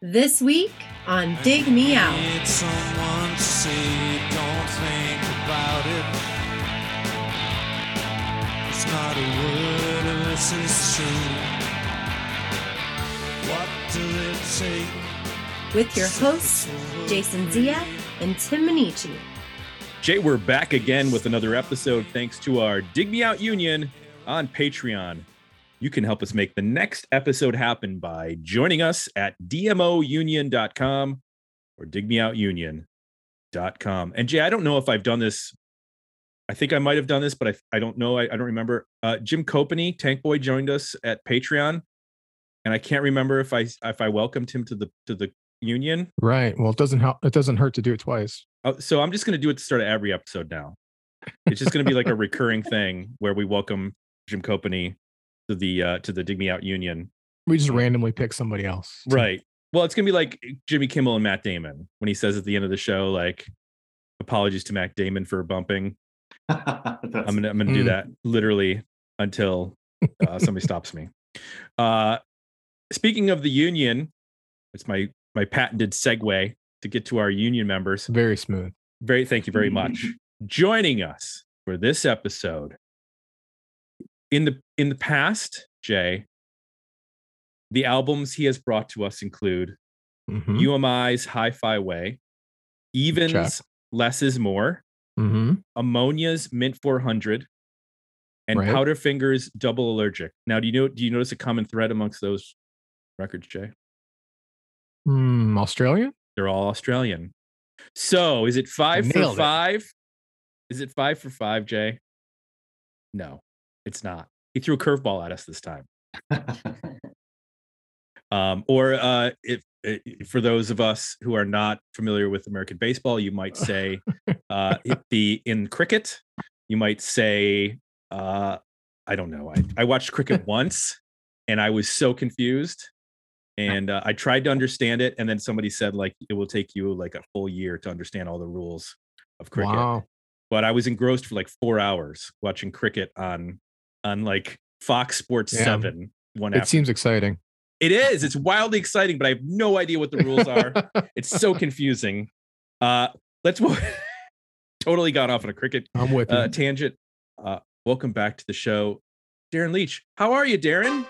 This week on Dig Me Out. Someone to say, don't think about it. It's not a word unless it's true. What does it take? with your hosts, Jason Zia and Tim Minichi. Jay, we're back again with another episode thanks to our Dig Me Out Union on Patreon. You can help us make the next episode happen by joining us at dmounion.com or digmeoutunion.com. And Jay, I don't know if I've done this. I think I might have done this, but I, I don't know. I, I don't remember. Uh, Jim Copany, Tank Boy, joined us at Patreon, and I can't remember if I if I welcomed him to the to the union. Right. Well, it doesn't help. It doesn't hurt to do it twice. Oh, so I'm just going to do it to start of every episode now. It's just going to be like a recurring thing where we welcome Jim Copany to the uh, to the Dig Me Out Union. We just randomly pick somebody else. to- Right. Well, it's going to be like Jimmy Kimmel and Matt Damon when he says at the end of the show, like, "Apologies to Matt Damon for bumping." I'm gonna I'm gonna do Mm. that literally until uh, somebody stops me. Uh, speaking of the union, it's my my patented segue to get to our union members. Very smooth. Very thank you very much. Joining us for this episode. In the in the past, Jay, the albums he has brought to us include Mhm. You Am I's Hi-Fi Way, Evens Check. Less is More, Mhm. Ammonia's Mint 400, and Right. Powderfinger's Double Allergic. Now, do you know do you notice a common thread amongst those records, Jay? Mm, Australian? They're all Australian. So is it five for Nailed it. five? Is it five for five, Jay? No, it's not. He threw a curveball at us this time. Um, or uh, if, i for those of us who are not familiar with American baseball, you might say uh, the in cricket, you might say uh, I don't know. I, I watched cricket once and I was so confused. And uh, I tried to understand it, and then somebody said like it will take you like a full year to understand all the rules of cricket. Wow. But I was engrossed for like four hours watching cricket on on like Fox Sports Yeah. Seven one It after. seems exciting. It is. It's wildly exciting, but I have no idea what the rules are. it's so confusing. Uh, let's totally got off on a cricket I'm with uh, tangent. Uh, welcome back to the show, Darren Leach. How are you, Darren?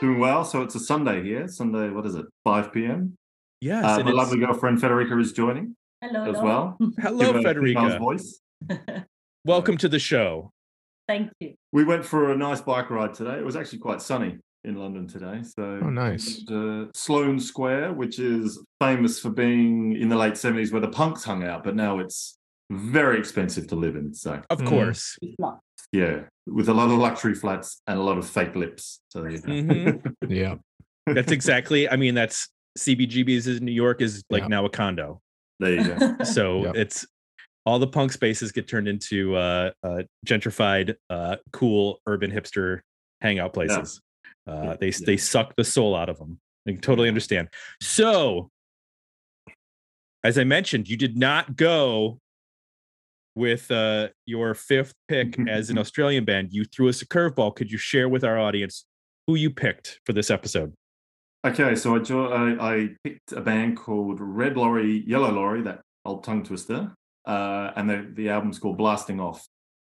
Doing well. So it's a Sunday here. Sunday, what is it? 5 p.m. Yes. Uh, and my it's- lovely girlfriend Federica is joining Hello. as well. Hello, Give her a female's Federica. voice. Welcome to the show. Thank you. We went for a nice bike ride today. It was actually quite sunny in London today. So Oh, nice. we went Sloane Square, which is famous for being in the late 70s where the punks hung out, but now it's very expensive to live in. So Of Mm. course. Flat. yeah, with a lot of luxury flats and a lot of fake lips. So there you go. Mhm. yeah. That's exactly. I mean, that's CBGB's in New York is like Yeah. now a condo. there you go. So Yep. it's all the punk spaces get turned into uh, uh, gentrified, uh, cool urban hipster hangout places. Uh, Yeah, they yeah. they suck the soul out of them. I can totally understand. So, as I mentioned, you did not go with uh, your fifth pick as an Australian band. You threw us a curveball. Could you share with our audience who you picked for this episode? Okay, so I, I picked a band called Red Lorry, Yellow Lorry, that old tongue twister, uh, and the, the album's called Blasting Off.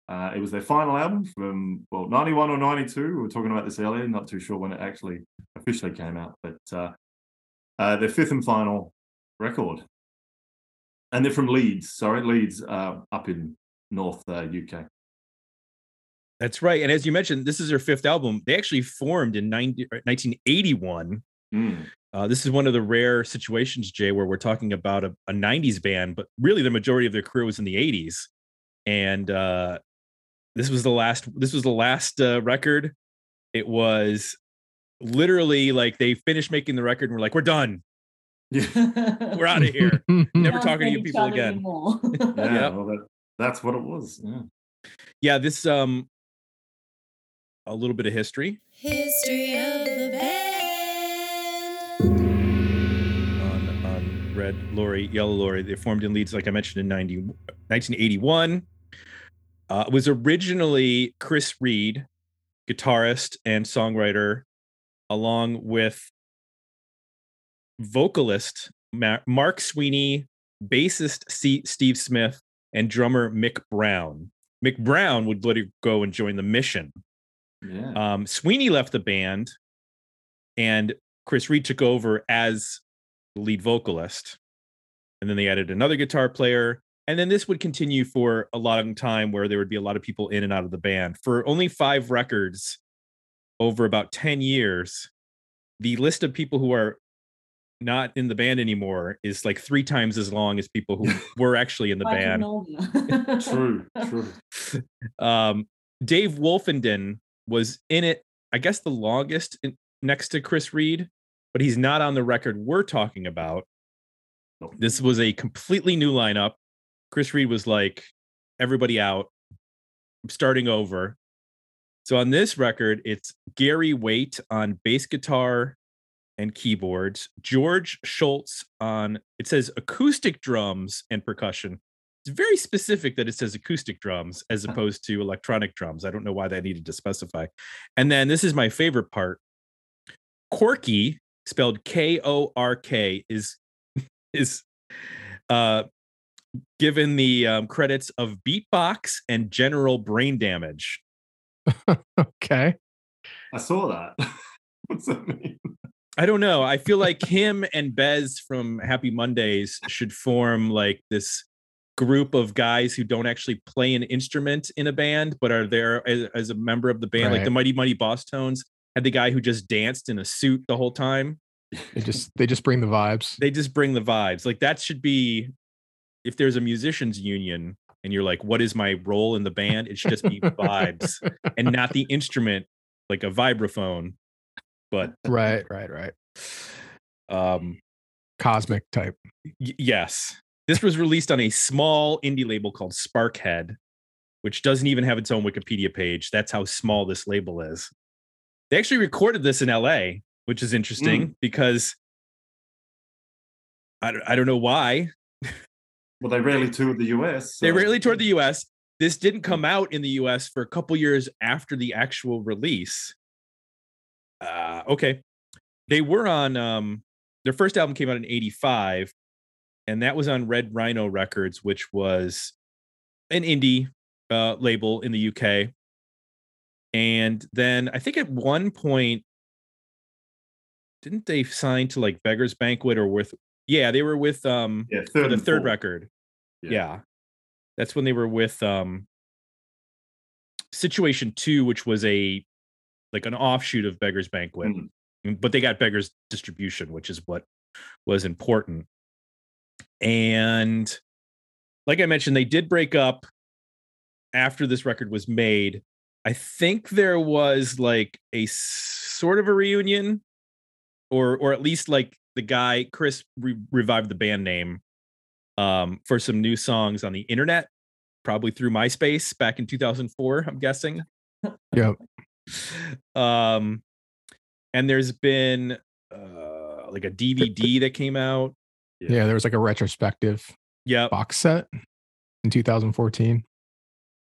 Uh, it was their final album from, well, 91 or 92. We were talking about this earlier, not too sure when it actually officially came out, but uh, uh, their fifth and final record. And they're from Leeds, sorry, Leeds, uh, up in North uh, UK. That's right. And as you mentioned, this is their fifth album. They actually formed in 90, 1981. Mm. Uh, this is one of the rare situations, Jay, where we're talking about a, a 90s band, but really the majority of their career was in the 80s. And uh, this was the last. This was the last uh, record. It was literally like they finished making the record and we're like, we're done. Yeah, We're out of here. Never talking to you people again. anymore. yeah well, that, that's what it was. Yeah. Yeah, this um a little bit of history. History of the band. Red Lorry, Yellow Lorry. They formed in Leeds, like I mentioned, in 90, 1981. Uh, was originally Chris Reed, guitarist and songwriter, along with vocalist Ma- Mark Sweeney, bassist C- Steve Smith, and drummer Mick Brown. Mick Brown would later go and join the Mission. Yeah. Um, Sweeney left the band, and Chris Reed took over as the lead vocalist. And then they added another guitar player. And then this would continue for a long time where there would be a lot of people in and out of the band. For only five records over about 10 years, the list of people who are not in the band anymore is like three times as long as people who were actually in the band. true. True. Um, Dave Wolfenden was in it, I guess, the longest in, next to Chris Reed, but he's not on the record we're talking about. This was a completely new lineup. Chris Reed was like, everybody out, I'm starting over. So on this record, it's Gary Waite on bass guitar and keyboards, George Schultz on, it says acoustic drums and percussion. It's very specific that it says acoustic drums as opposed to electronic drums. I don't know why that needed to specify. And then this is my favorite part. Corky, spelled K O R K, is is uh given the um, credits of beatbox and general brain damage. okay. I saw that. What's that mean? I don't know. I feel like him and Bez from Happy Mondays should form like this group of guys who don't actually play an instrument in a band, but are there as, as a member of the band, like the Mighty Mighty Bosstones had the guy who just danced in a suit the whole time. They just they just bring the vibes. They just bring the vibes. Like that should be if there's a musicians union and you're like, what is my role in the band? It should just be vibes and not the instrument like a vibraphone. But right, right, right. um Cosmic type. Y- yes. This was released on a small indie label called Sparkhead, which doesn't even have its own Wikipedia page. That's how small this label is. They actually recorded this in LA, which is interesting because I, don't- I don't know why. Well, they rarely toured the US. They rarely toured the US. This didn't come out in the US for a couple years after the actual release. Uh, okay. They were on um their first album came out in 85 and that was on Red Rhino Records which was an indie uh label in the UK. And then I think at one point didn't they sign to like Beggars Banquet or with yeah, they were with um Yeah, for the third fourth. record. Yeah. Yeah. That's when they were with um Situation 2 which was a like an offshoot of Beggars Banquet. Mm. Mm, But they got Beggars distribution, which is what was important. And like I mentioned they did break up after this record was made. I think there was like a sort of a reunion or or at least like the guy Chris re- revived the band name um, for some new songs on the internet, probably through MySpace back in 2004. I'm guessing. Yep. Um, and there's been uh, like a DVD that came out. Yeah. there was like a retrospective Yeah, box set in 2014.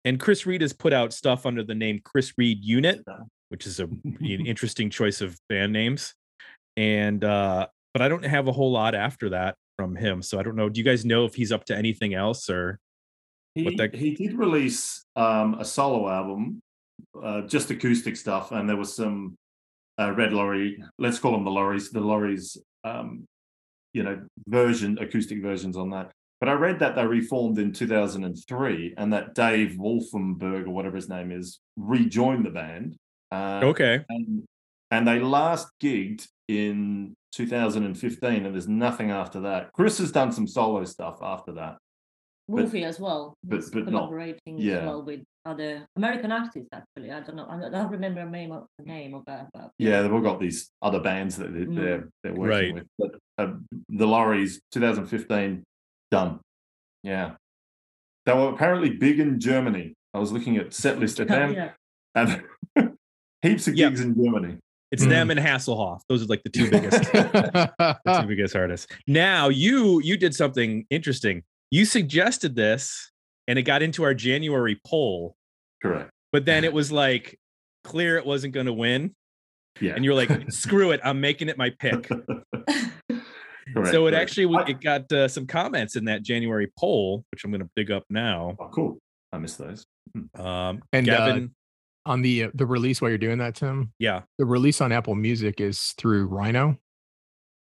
and Chris Reed has put out stuff under the name Chris Reed Unit, which is a an interesting choice of band names. And uh, but I don't have a whole lot after that from him, so I don't know. Do you guys know if he's up to anything else or? He, What that- he did release um, a solo album, uh, just acoustic stuff, and there was some uh, Red Lorry. Let's call them the lorries. The lorries, um, you know, version acoustic versions on that. But I read that they reformed in 2003, and that Dave Wolfenberg or whatever his name is rejoined the band. Uh, Okay, and, and they last gigged in 2015, and there's nothing after that. Chris has done some solo stuff after that. Wolfie as well. but- He's but not- collaborating yeah. as well with other American artists. Actually, I don't know. I don't remember the name of the name of that. But Yeah, they've all got these other bands that they- Mm. they're they're working Right. with. But uh, the lorries, 2015, done. Yeah, they were apparently big in Germany. I was looking at set list of them, yeah. and heaps of Yeah. gigs in Germany. It's Mm. them and Hasselhoff. Those are like the two biggest. the two biggest artists. Now you you did something interesting. You suggested this, and it got into our January poll, Correct. but then it was like clear it wasn't going to win, Yeah, and you're like, screw it, I'm making it my pick. Correct, so it correct. actually it got uh, some comments in that January poll, which I'm going to dig up now. Oh, cool. I missed those. Um, And, uh, Gavin, On the uh, the release while you're doing that, Tim, yeah, the release on Apple Music is through Rhino,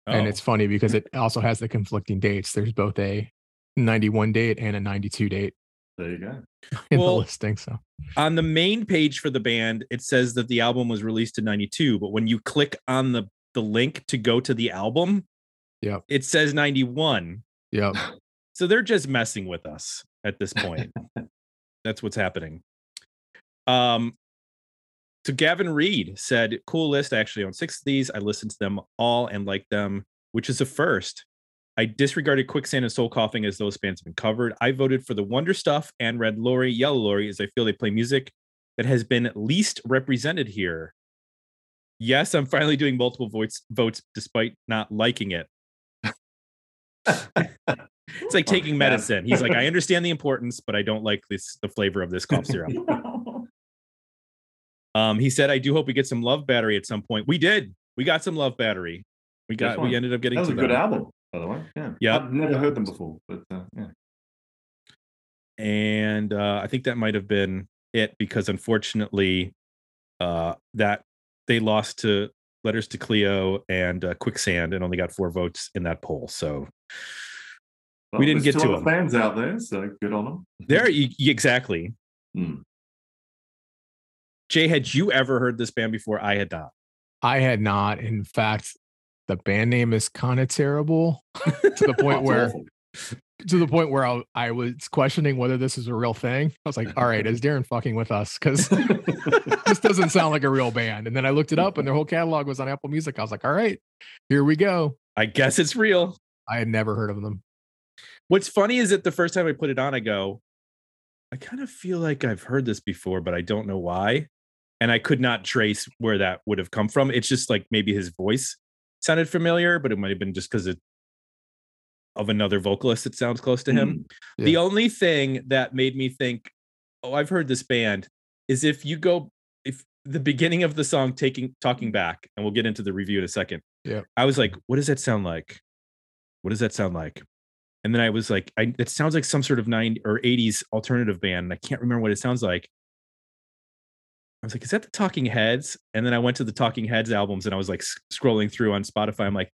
and Oh, it's funny because it also has the conflicting dates. There's both a 91 date and a 92 date There you go. in Well, the listing. So on the main page for the band. It says that the album was released in '92, but when you click on the the link to go to the album, Yep. it says '91. yeah, So they're just messing with us at this point. That's what's happening. Um, so Gavin Reed said, "Cool list. I actually own six of these. I listened to them all and liked them, which is a first. I disregarded Quicksand and Soul Coughing as those bands have been covered. I voted for the Wonder Stuff and Red Lorry, Yellow Lorry, as I feel they play music that has been least represented here. Yes, I'm finally doing multiple votes votes despite not liking it. It's like Oh, taking medicine. He's like, I understand the importance, but I don't like this the flavor of this cough syrup. Um, he said, I do hope we get some love battery at some point. We did. We got some love battery. We got we ended up getting That was a good them. album, by the way. Yeah. Yep. I've never heard them before, but uh, yeah. and uh, I think that might have been it because unfortunately, uh, that they lost to Letters to Cleo and uh, Quicksand and only got four votes in that poll. So Well, We didn't get to other 'em. fans out there, so good on them. there, exactly. Hmm. Jay, had you ever heard this band before? I had not. I had not. In fact, the band name is kind of terrible to the point where to the point where I, I was questioning whether this is a real thing. I was like, all right, is Darren fucking with us? Because this doesn't sound like a real band. And then I looked it up and their whole catalog was on Apple Music. I was like, all right, here we go. I guess it's real. I had never heard of them. What's funny is that the first time I put it on, I go, I kind of feel like I've heard this before, but I don't know why. And I could not trace where that would have come from. It's just like maybe his voice sounded familiar, but it might have been just because of another vocalist that sounds close to him. Mm, The yeah. only thing that made me think, oh, I've heard this band is if you go, if the beginning of the song taking talking back, and we'll get into the review in a second. Yeah. I was like, what does that sound like? What does that sound like? And then I was like, I, it sounds like some sort of 90 or 80s alternative band. And I can't remember what it sounds like. I was like, is that the Talking Heads? And then I went to the Talking Heads albums and I was like scrolling through on Spotify. I'm like,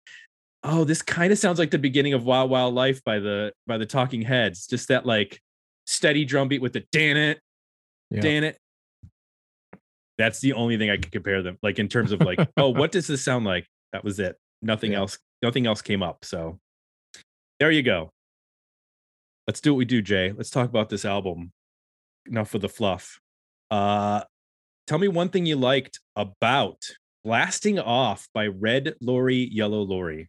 oh, this kind of sounds like the beginning of Wild Wild Life by the by the Talking Heads. Just that like steady drum beat with the dan it, Yeah. dan it. That's the only thing I could compare them like in terms of like, oh, what does this sound like? That was it. Nothing Yeah. else. Nothing else came up. So there you go. Let's do what we do, Jay. Let's talk about this album. Enough of the fluff. Uh tell me one thing you liked about Blasting Off by Red Lorry, Yellow Lorry.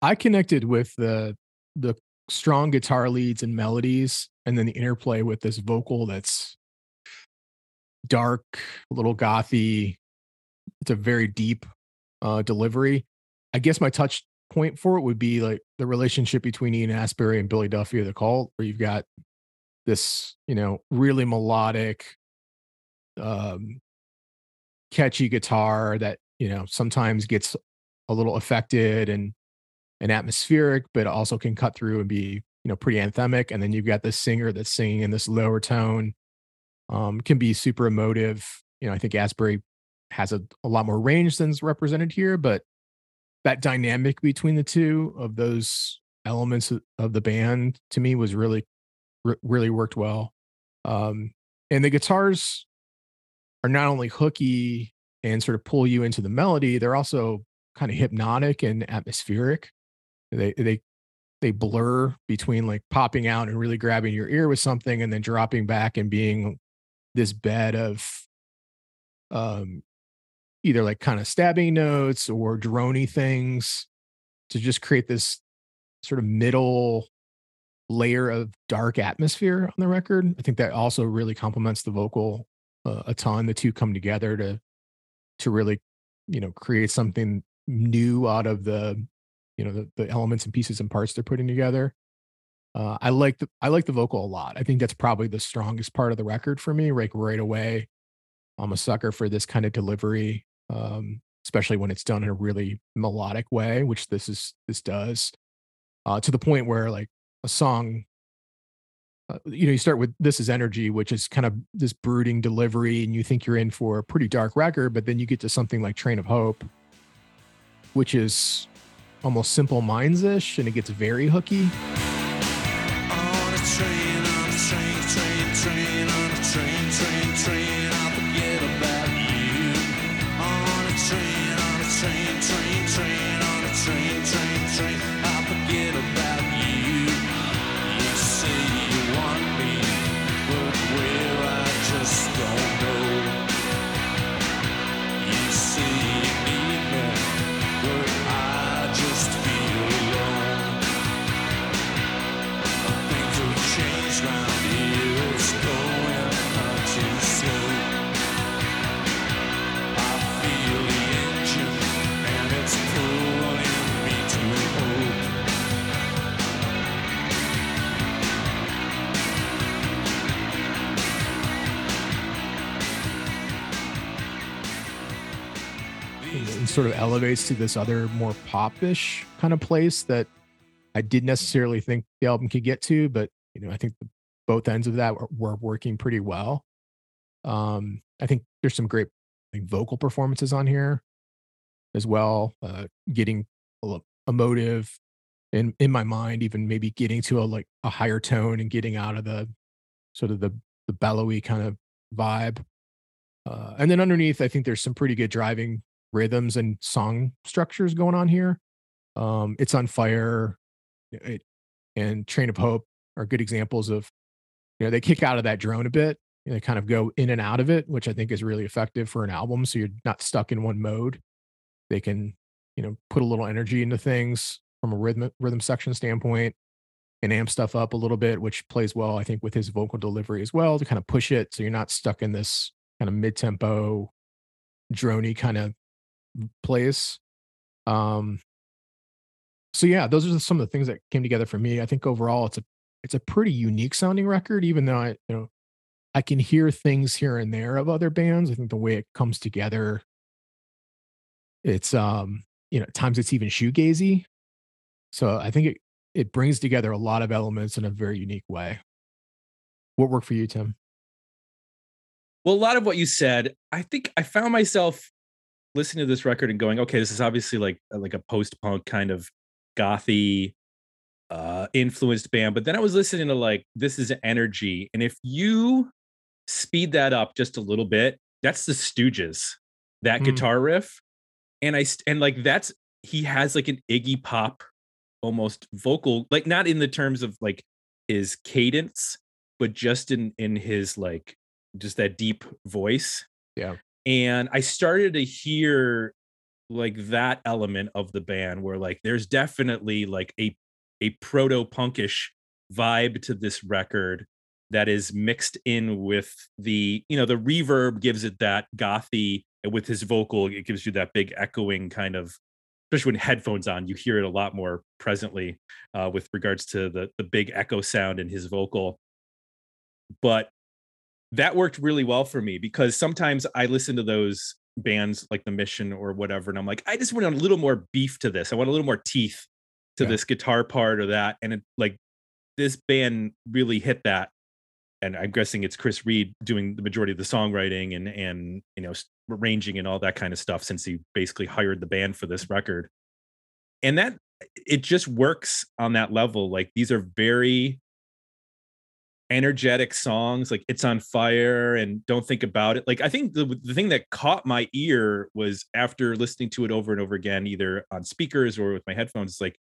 I connected with the the strong guitar leads and melodies, and then the interplay with this vocal that's dark, a little gothy. It's a very deep uh, delivery. I guess my touch point for it would be like the relationship between Ian Astbury and Billy Duffy of the Cult, where you've got this, you know, really melodic, um, catchy guitar that you know sometimes gets a little affected and and atmospheric, but also can cut through and be, you know, pretty anthemic. And then you've got this singer that's singing in this lower tone, um, can be super emotive. You know, I think Astbury has a, a lot more range than's represented here, but that dynamic between the two of those elements of, of the band to me was really, really worked well. Um, and the guitars are not only hooky and sort of pull you into the melody, they're also kind of hypnotic and atmospheric. They they they blur between like popping out and really grabbing your ear with something and then dropping back and being this bed of um either like kind of stabbing notes or drony things to just create this sort of middle layer of dark atmosphere on the record. I think that also really complements the vocal uh, a ton the two come together to to really you know create something new out of the you know the, the elements and pieces and parts they're putting together uh, i like the i like the vocal a lot i think that's probably the strongest part of the record for me like right away i'm a sucker for this kind of delivery um especially when it's done in a really melodic way, which this is this does. Uh, to the point where like a song uh, you know, you start with this is energy, which is kind of this brooding delivery, and you think you're in for a pretty dark record, but then you get to something like Train of Hope, which is almost simple minds ish, and it gets very hooky. Sort of elevates to this other more popish kind of place that I didn't necessarily think the album could get to, but you know, I think both ends of that were, were working pretty well. Um, I think there's some great vocal performances on here as well, uh, getting emotive in in my mind, even maybe getting to a like a higher tone and getting out of the sort of the the bellowy kind of vibe. Uh, and then underneath, I think there's some pretty good driving rhythms and song structures going on here. Um, it's on fire, it, and Train of Hope are good examples of, you know, they kick out of that drone a bit. And they kind of go in and out of it, which I think is really effective for an album. So you're not stuck in one mode. They can, you know, put a little energy into things from a rhythm rhythm section standpoint and amp stuff up a little bit, which plays well, I think, with his vocal delivery as well to kind of push it. So you're not stuck in this kind of mid tempo, drony kind of place. Um, so yeah, those are some of the things that came together for me. I think overall it's a it's a pretty unique sounding record, even though I you know I can hear things here and there of other bands. I think the way it comes together, it's um, you know, times it's even shoegazy. So I think it it brings together a lot of elements in a very unique way. What worked for you, Tim? Well, a lot of what you said, I think I found myself listening to this record and going, okay, this is obviously like like a post-punk kind of gothy uh influenced band. But then I was listening to like this is energy. And if you speed that up just a little bit, that's the Stooges, that Mm. guitar riff. And I and like that's he has like an Iggy Pop almost vocal, like not in the terms of like his cadence, but just in in his like just that deep voice. Yeah. And I started to hear like that element of the band where like there's definitely like a a proto punkish vibe to this record that is mixed in with the you know the reverb gives it that gothy with his vocal it gives you that big echoing kind of especially when headphones on you hear it a lot more presently uh, with regards to the the big echo sound in his vocal. But that worked really well for me because sometimes I listen to those bands like the Mission or whatever, and I'm like, I just want a little more beef to this. I want a little more teeth to Yeah. this guitar part or that. And it like this band really hit that. And I'm guessing it's Chris Reed doing the majority of the songwriting and and you know arranging and all that kind of stuff since he basically hired the band for this record. And that it just works on that level. Like these are very energetic songs like it's on fire and don't think about it. Like i think the, the thing that caught my ear was after listening to it over and over again either on speakers or with my headphones it's like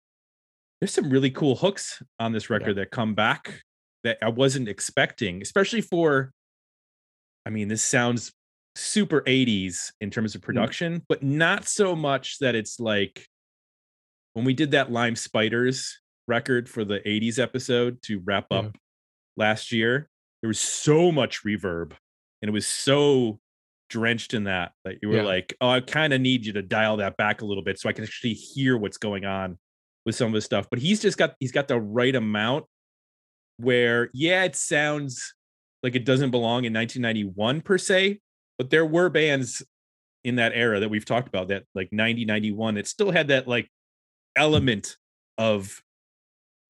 there's some really cool hooks on this record that come back that i wasn't expecting especially for i mean this sounds super 80s in terms of mm-hmm. production but not so much that it's like when we did that lime spiders record for the 80s episode to wrap Yeah. Last year there was so much reverb and it was so drenched in that that you were Yeah. like oh i kind of need you to dial that back a little bit so i can actually hear what's going on with some of his stuff but he's just got he's got the right amount where yeah it sounds like it doesn't belong in 1991 per se but there were bands in that era that we've talked about, that like 90, 91, it still had that like element of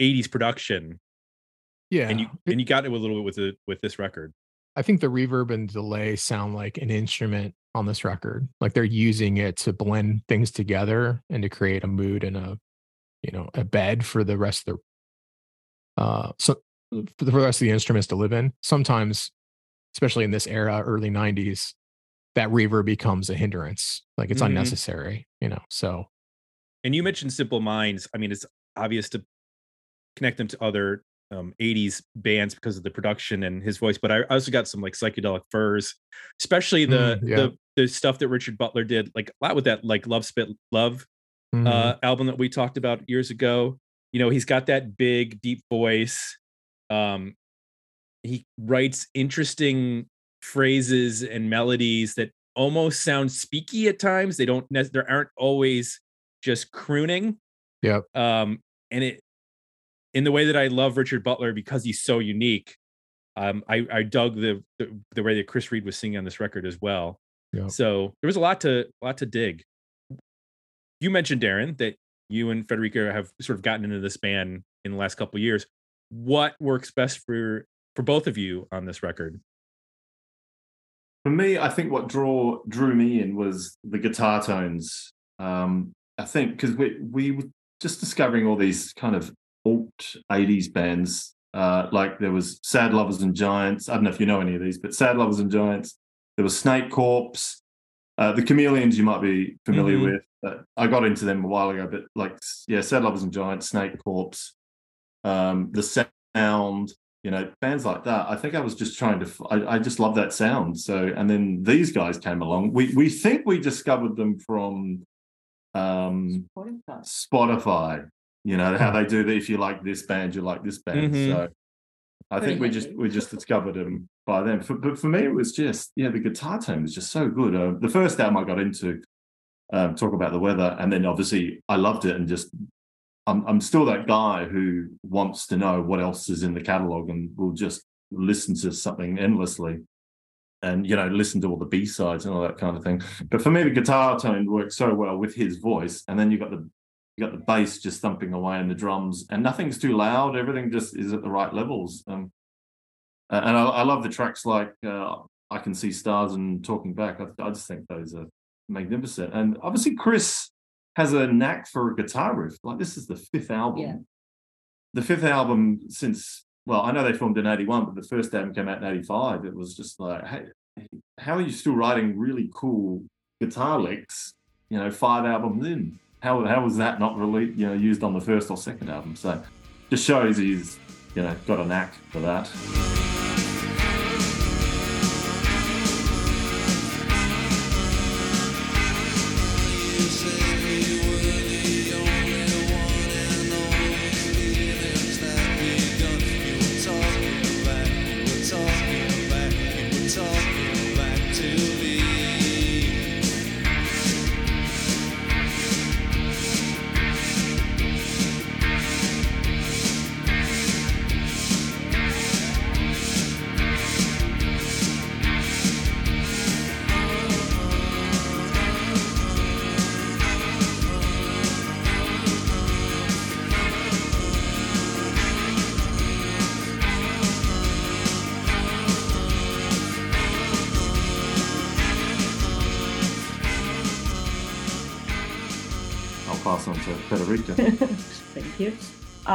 80s production. Yeah. And you and you got it a little bit with it with this record. I think the reverb and delay sound like an instrument on this record. Like they're using it to blend things together and to create a mood and a, you know, a bed for the rest of the, uh, so for the rest of the instruments to live in. Sometimes, especially in this era, early '90s, that reverb becomes a hindrance. Like it's Mhm. unnecessary, you know. So And you mentioned Simple Minds. I mean, it's obvious to connect them to other um, 80s bands because of the production and his voice, but I also got some like psychedelic furs, especially the Mm, yeah. the the stuff that Richard Butler did, like a lot with that like Love Spit Love mhm. uh, album that we talked about years ago. You know, he's got that big, deep voice. Um, he writes interesting phrases and melodies that almost sound speaky at times. They don't. There aren't always just crooning. Yep. Um, and it, in the way that I love Richard Butler because he's so unique. Um, I I dug the the, the way that Chris Reed was singing on this record as well. Yep. So there was a lot to lot to dig. You mentioned Darren that you and Federica have sort of gotten into this band in the last couple of years. What works best for for both of you on this record? For me, I think what draw drew me in was the guitar tones. Um, I think because we we were just discovering all these kind of alt '80s bands. Uh, like there was Sad Lovers and Giants. I don't know if you know any of these, but Sad Lovers and Giants. There was Snake Corps. Uh, the Chameleons you might be familiar Mhm. with. I got into them a while ago, but like yeah, Sad Lovers and Giants, Snake Corps, um, the Sound, you know, bands like that. I think I was just trying to. I just love that sound. So, and then these guys came along. We we think we discovered them from um, Spotify. Spotify. You know how they do that. If you like this band, you like this band. Mhm. So, I Very think we just we just discovered them by them. For, but for me, it was just yeah, the guitar tone was just so good. Uh, the first album I got into, um, talk about the weather, and then obviously I loved it and just I'm I'm still that guy who wants to know what else is in the catalog and will just listen to something endlessly and you know listen to all the b-sides and all that kind of thing but for me the guitar tone works so well with his voice and then you've got the you got the bass just thumping away and the drums and nothing's too loud. Everything just is at the right levels. Um, and I, I love the tracks like uh, i can see stars and talking back. I, I just think those are magnificent. And obviously chris has a knack for a guitar riff. Like this is the fifth album. Yeah. the fifth album since well i know they formed in 81 but the first album came out in 85 it was just like hey how are you still writing really cool guitar licks you know five albums in how, how was that not really you know used on the first or second album? So just shows he's you know got a knack for that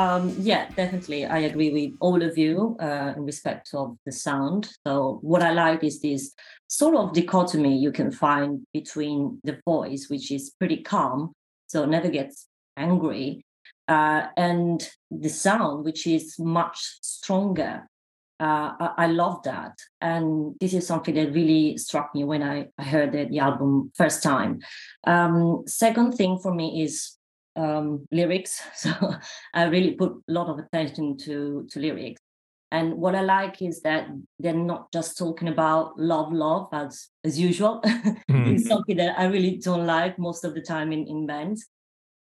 Um, yeah, definitely. I agree with all of you uh, in respect of the sound. So, what I like is this sort of dichotomy you can find between the voice, which is pretty calm, so never gets angry, uh, and the sound, which is much stronger. Uh, I, I love that. And this is something that really struck me when I, I heard the, the album first time. Um, second thing for me is um, lyrics. So I really put a lot of attention to to lyrics. And what I like is that they're not just talking about love, love as as usual. Mhm. it's something that I really don't like most of the time in, in bands.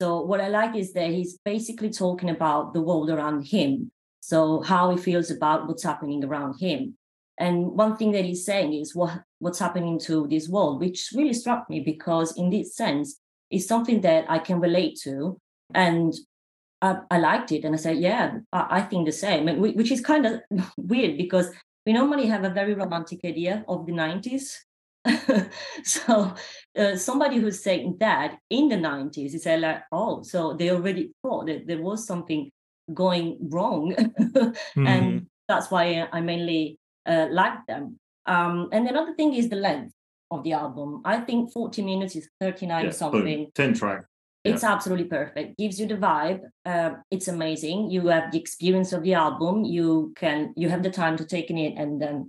So what I like is that he's basically talking about the world around him. So how he feels about what's happening around him. And one thing that he's saying is what what's happening to this world, which really struck me because in this sense, it's something that I can relate to. And I, I liked it. And I said, yeah, I, I think the same, and which is kind of weird because we normally have a very romantic idea of the 90s. so uh, somebody who's saying that in the 90s is like, oh, so they already thought that there was something going wrong. Mhm. and that's why I mainly uh, like them. Um, and another thing is the length of the album. I think 40 minutes is 39 Yeah, something. boom, 10 track. It's absolutely perfect. Gives you the vibe. Uh, it's amazing. You have the experience of the album. You can you have the time to take in it and then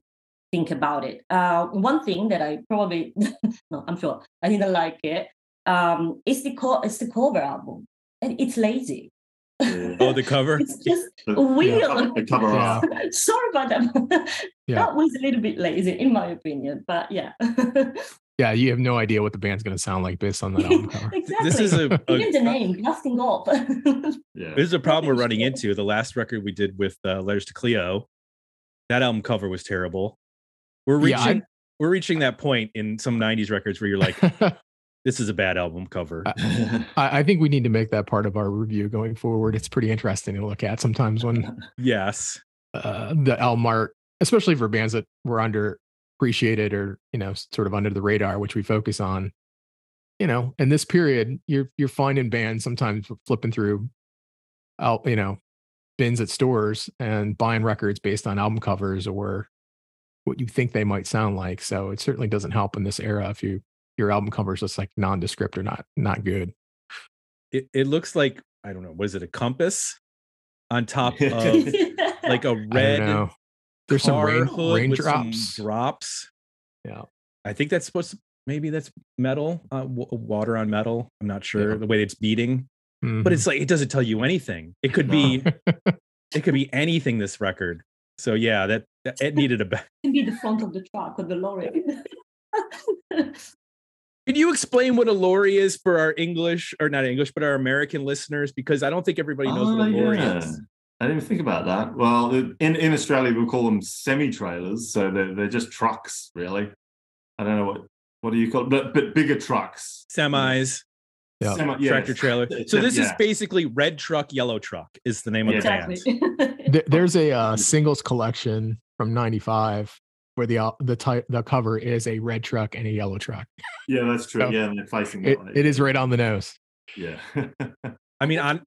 think about it. Uh, one thing that I probably no, I'm sure I didn't like it. Um, it's the co- it's the cover album, and it's lazy. Yeah. Oh, the cover. It's just The- weird. The cover Yeah. Sorry about that. Yeah. That was a little bit lazy, in my opinion. But yeah, Yeah, you have no idea what the band's going to sound like based on that album cover. exactly. This is a, a even the name, blasting off. Yeah. this is a problem we're running into. The last record we did with uh, Letters to Cleo, that album cover was terrible. We're Yeah, I- reaching we're reaching that point in some '90s records where you're like, this is a bad album cover. I, I think we need to make that part of our review going forward. It's pretty interesting to look at sometimes when yes. uh, the album art, especially for bands that were underappreciated or you know sort of under the radar, which we focus on. You know, in this period, you're you're finding bands sometimes flipping through, out you know, bins at stores and buying records based on album covers or what you think they might sound like. So it certainly doesn't help in this era if you your album covers is just like nondescript or not not good. It, it looks like I don't know. Was it a compass on top of like a red. There's some rain, hood some raindrops. drops? Yeah. I think that's supposed to. Maybe that's metal, uh, w- water on metal. I'm not sure Yeah. the way it's beating, but Mhm. it's like it doesn't tell you anything. It could be it could be anything this record so yeah that, that- it needed a ba- can be the front of the truck or the lorry. Can you explain what a lorry is for our english or not english but our american listeners because i don't think everybody knows what a Oh, lorry yeah. is I didn't think about that. Well, in, in Australia, we call them semi trailers. So they're, they're just trucks, really. I don't know what, what do you call it? But, but bigger trucks. semis Yeah. Semi- yeah. tractor trailer so a- this is basically red truck yellow truck is the name of the exactly. band There- there's a uh, singles collection from '95 where the the type the cover is a red truck and a yellow truck. Yeah, that's true. So yeah, and they're facing It, it is right on the nose. Yeah. i mean on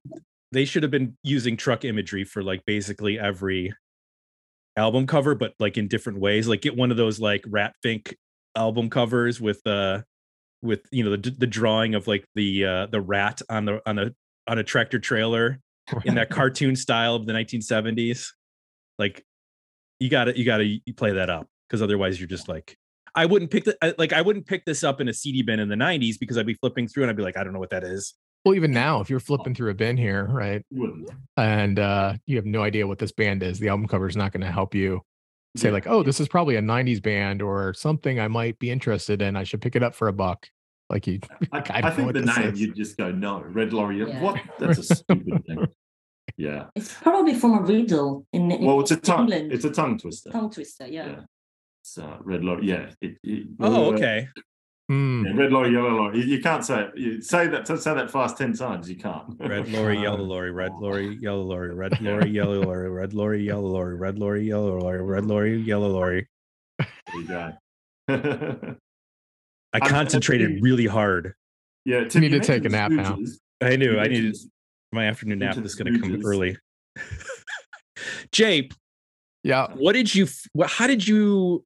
they should have been using truck imagery for like basically every album cover but like in different ways like get one of those like rat fink album covers with uh with you know the, the drawing of like the uh the rat on the on a on a tractor trailer in that cartoon style of the 1970s like you gotta you gotta you play that up because otherwise you're just like i wouldn't pick the I- like i wouldn't pick this up in a cd bin in the 90s because i'd be flipping through and i'd be like i don't know what that is Well, even now, if you're flipping through a bin here, right, and uh, you have no idea what this band is, the album cover is not going to help you say Yeah. like, "Oh, this is probably a '90s band or something I might be interested in. I should pick it up for a buck." Like you, I, I I, don't know think what the name, is. you'd just go, no, Red Lorry. Yeah. What? That's a stupid thing. Yeah. it's probably from a riddle in, in Well, it's a tongue. England. It's a tongue twister. tongue twister. Yeah. Yeah. It's uh, Red Lorry. Yeah. It, it- oh uh, okay Hmm. yeah, red lorry, yellow lorry. You, you can't say it. You say that. Say that fast ten times. You can't. red lorry yellow lorry red lorry yellow lorry red lorry yellow lorry red lorry yellow lorry red lorry yellow lorry red lorry yellow lorry There you go. i concentrated really hard yeah. You need to take a nap now. i knew i needed my afternoon nap Into is going to come early jay Yeah. what did you how did you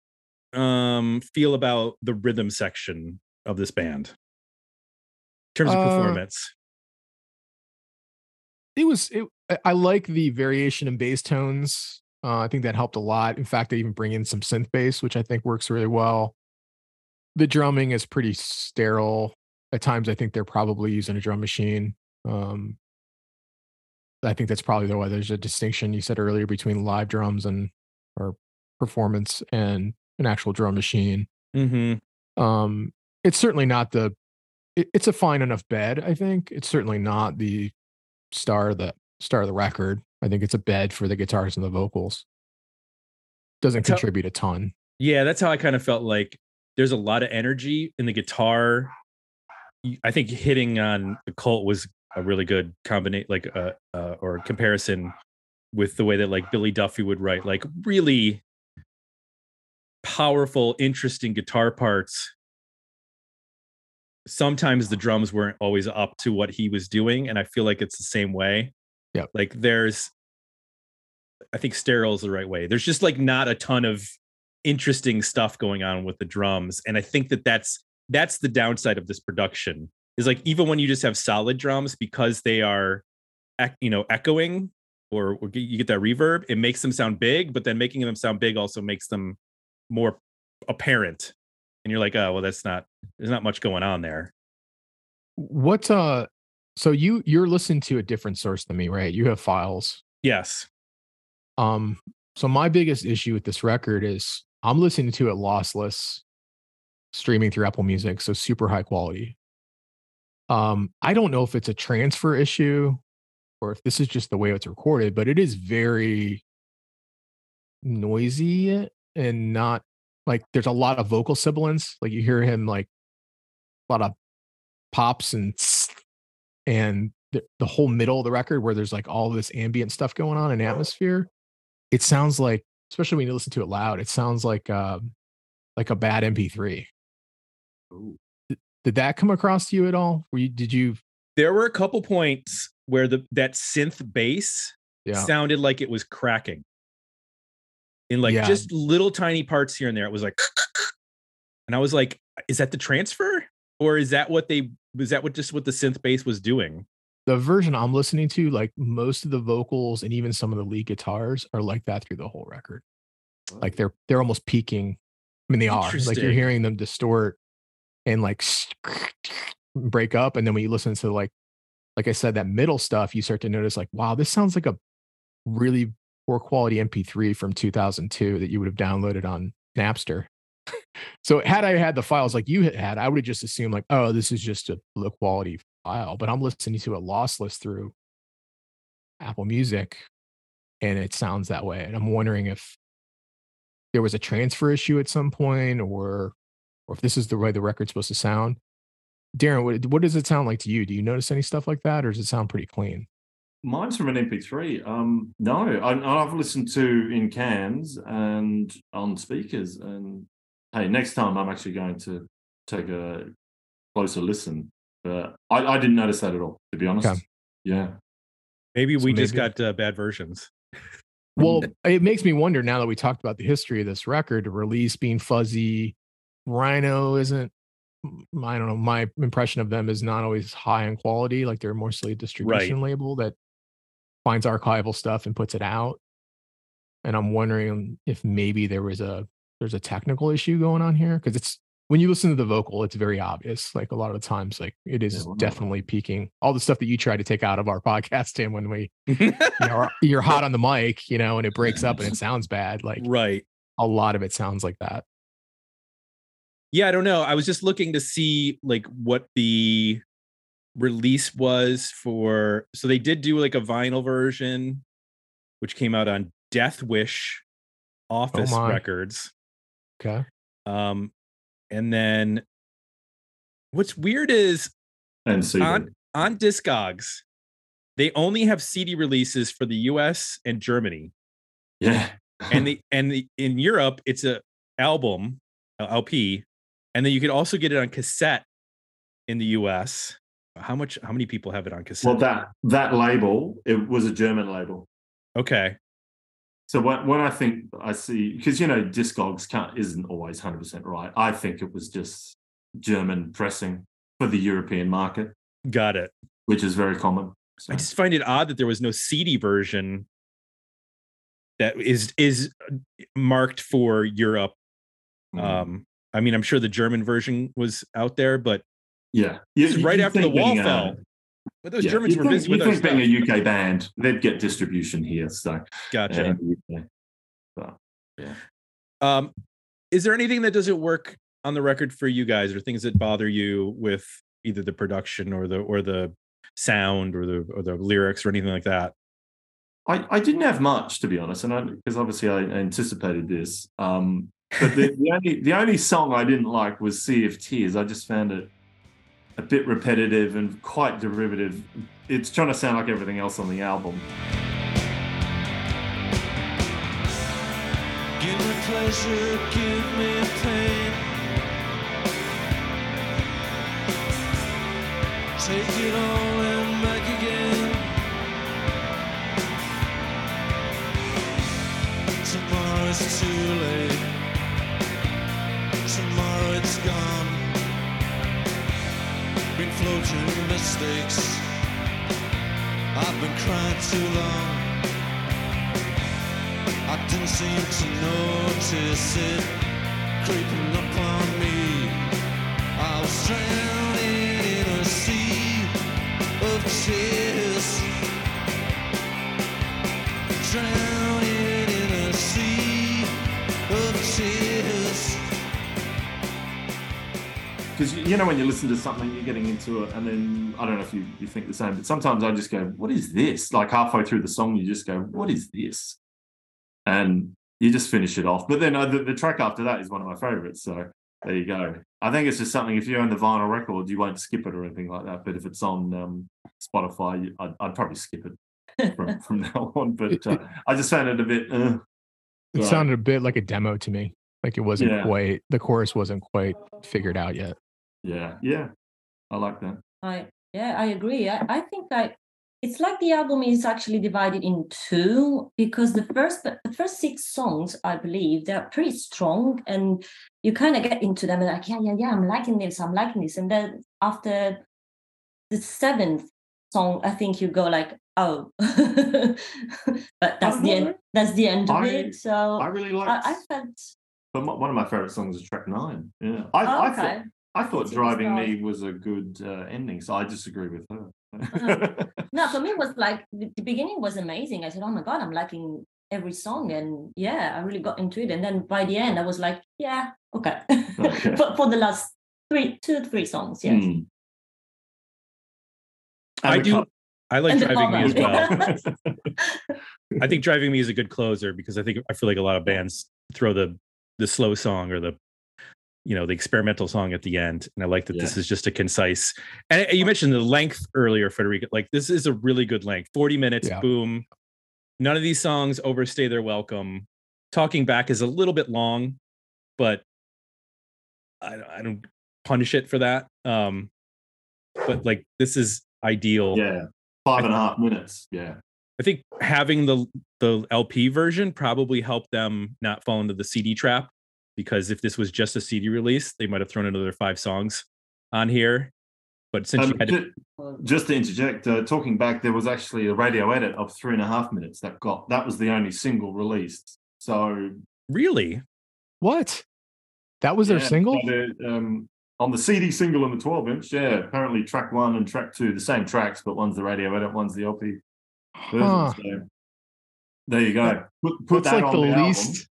um feel about the rhythm section of this band? In terms of Uh, performance. it was it, I- like the variation in bass tones. Uh, i think that helped a lot. In fact they even bring in some synth bass which i think works really well. The drumming is pretty sterile. At times i think they're probably using a drum machine. Um, i think that's probably the why there's a distinction you said earlier between live drums and or performance and an actual drum machine mm-hmm. um it's certainly not the it, it's a fine enough bed i think it's certainly not the star of the star of the record i think it's a bed for the guitars and the vocals doesn't That's how- contribute a ton. Yeah, that's how I kind of felt like there's a lot of energy in the guitar. I think hitting on the cult was a really good combination, like uh, uh, or comparison with the way that like Billy Duffy would write, like really powerful, interesting guitar parts. Sometimes the drums weren't always up to what he was doing, and I feel like it's the same way. Yeah, Like there's, I think sterile is the right way. There's just like not a ton of interesting stuff going on with the drums and i think that that's that's the downside of this production is like even when you just have solid drums because they are you know echoing or, or you get that reverb it makes them sound big but then making them sound big also makes them more apparent and you're like oh well that's not there's not much going on there What uh so you you're listening to a different source than me, right? You have files. yes Um so my biggest issue with this record is I'm listening to it lossless streaming through Apple Music, so super high quality. Um I don't know if it's a transfer issue or if this is just the way it's recorded, but it is very noisy and not like there's a lot of vocal sibilance. Like you hear him like a lot of pops and and the, the whole middle of the record where there's like all this ambient stuff going on in atmosphere. It sounds like, especially when you listen to it loud, it sounds like um like a bad MP3. Ooh. Did that come across to you at all? Were you did you there were a couple points where the that synth bass yeah sounded like it was cracking in like Yeah. just little tiny parts here and there. It was like, and I was like, is that the transfer or is that what they was that what just what the synth bass was doing? the version I'm listening to, like most of the vocals and even some of the lead guitars are like that through the whole record. Like they're they're almost peaking. I mean, they are like you're hearing them distort and like break up, and then when you listen to like like I said, that middle stuff, you start to notice like, wow, this sounds like a really poor quality MP3 from 2002 that you would have downloaded on Napster. so had I had the files like you had, I would have just assumed like, oh, this is just a low quality file. But I'm listening to it lossless through Apple Music, and it sounds that way. And I'm wondering if there was a transfer issue at some point, or or if this is the way the record's supposed to sound. Darren, what, what does it sound like to you? Do you notice any stuff like that, or does it sound pretty clean? Mine's from an MP3. Um, no, I, I've listened to in cans and on speakers. And hey, next time I'm actually going to take a closer listen. But I, I didn't notice that at all, to be honest. Okay. Yeah. Maybe So we just got uh, bad versions. Well, it makes me wonder now that we talked about the history of this record, release being fuzzy. Rhino isn't, I don't know, my impression of them is not always high in quality. Like they're mostly a distribution label that finds archival stuff and puts it out. And I'm wondering if maybe there was a there's a technical issue going on here because it's when you listen to the vocal, it's very obvious. Like a lot of the times, like it is no. definitely peaking. All the stuff that you try to take out of our podcast, Tim, when we you know, you're hot on the mic, you know, and it breaks up and it sounds bad. Like right. a lot of it sounds like that. Yeah, I don't know. I was just looking to see like what the release was for so they did do like a vinyl version which came out on Death Wish Office my. Records. Okay. Um and then what's weird is And see. on on Discogs they only have CD releases for the US and Germany. yeah. and the and the in Europe it's a album LP, and then you could also get it on cassette in the US. How much? How many people have it on cassette? well, that that label, it was a German label. okay, So when, when I think I see, because you know, Discogs can't isn't always hundred percent right. I think it was just German pressing for the European market, got it. which is very common. So, I just find it odd that there was no CD version that is is marked for Europe. mm, Um, I mean, I'm sure the German version was out there, but yeah, You- right after the wall being a- fell. But those yeah, Germans you'd were busy with their think stuff. being a UK band, they'd get distribution here. So Gotcha. the UK. But, Um, is there anything that doesn't work on the record for you guys, or things that bother you with either the production or the or the sound or the or the lyrics or anything like that? I, I didn't have much to be honest, and because obviously I anticipated this. Um, but the, the only the only song I didn't like was "Sea of Tears." I just found it a bit repetitive and quite derivative. It's trying to sound like everything else on the album. Give me pleasure, give me pain. Take it all and back again. Tomorrow is too late. Floating mistakes. I've been crying too long. I didn't seem to notice it creeping up on me. I was drowning in a sea of tears. Drowning because you know when you listen to something you're getting into it and then i don't know if you, you think the same but sometimes i just go what is this like halfway through the song you just go what is this and you just finish it off but then uh, the, the track after that is one of my favorites so there you go i think it's just something if you own the vinyl record you won't skip it or anything like that but if it's on um, spotify you- I'd, I'd probably skip it from, from now on but uh, i just found it a bit uh, It sounded a bit like a demo to me. Like it wasn't Yeah. quite the chorus wasn't quite figured out yet. Yeah yeah i like that I yeah, I agree. I, I think I it's like the album is actually divided in two because the first the first six songs, I believe, they're pretty strong and you kind of get into them and like, yeah, yeah, yeah, I'm liking this, I'm liking this. And then after the seventh song, I think you go like, oh, but that's the end. That's the end of I- it. So i really I, like I felt But my, one of my favorite songs is track nine. Yeah, I, oh, I okay. thought I thought driving me was a good uh, ending, so I disagree with her. Uh-huh. No, for me it was like the, the beginning was amazing. I said, "Oh my god, I'm liking every song," and yeah, I really got into it. And then by the end, I was like, "Yeah, okay." Okay. for, for the last three, two, three songs, yes. Hmm. I do. co- I like And the driving me as well. I think driving me is a good closer because I think I feel like a lot of bands throw the the slow song or the you know the experimental song at the end, and I like that this is just a concise. And you mentioned the length earlier, Federica. Like this is a really good length, forty minutes. Yeah. Boom. None of these songs overstay their welcome. Talking back is a little bit long, but I, I don't punish it for that. Um, but like this is ideal. yeah, five and a half minutes. Yeah, I think having the the LP version probably helped them not fall into the CD trap because if this was just a CD release, they might have thrown another five songs on here. But since you Um, had to, just to interject, uh, talking back, there was actually a radio edit of three and a half minutes that got that was the only single released. So really, What? That was their single? so the, um, on the CD single and the 12 inch. Yeah, apparently track one and track two, the same tracks, but one's the radio edit, one's the LP version. Huh. So there you go. Put, put that like on the album. least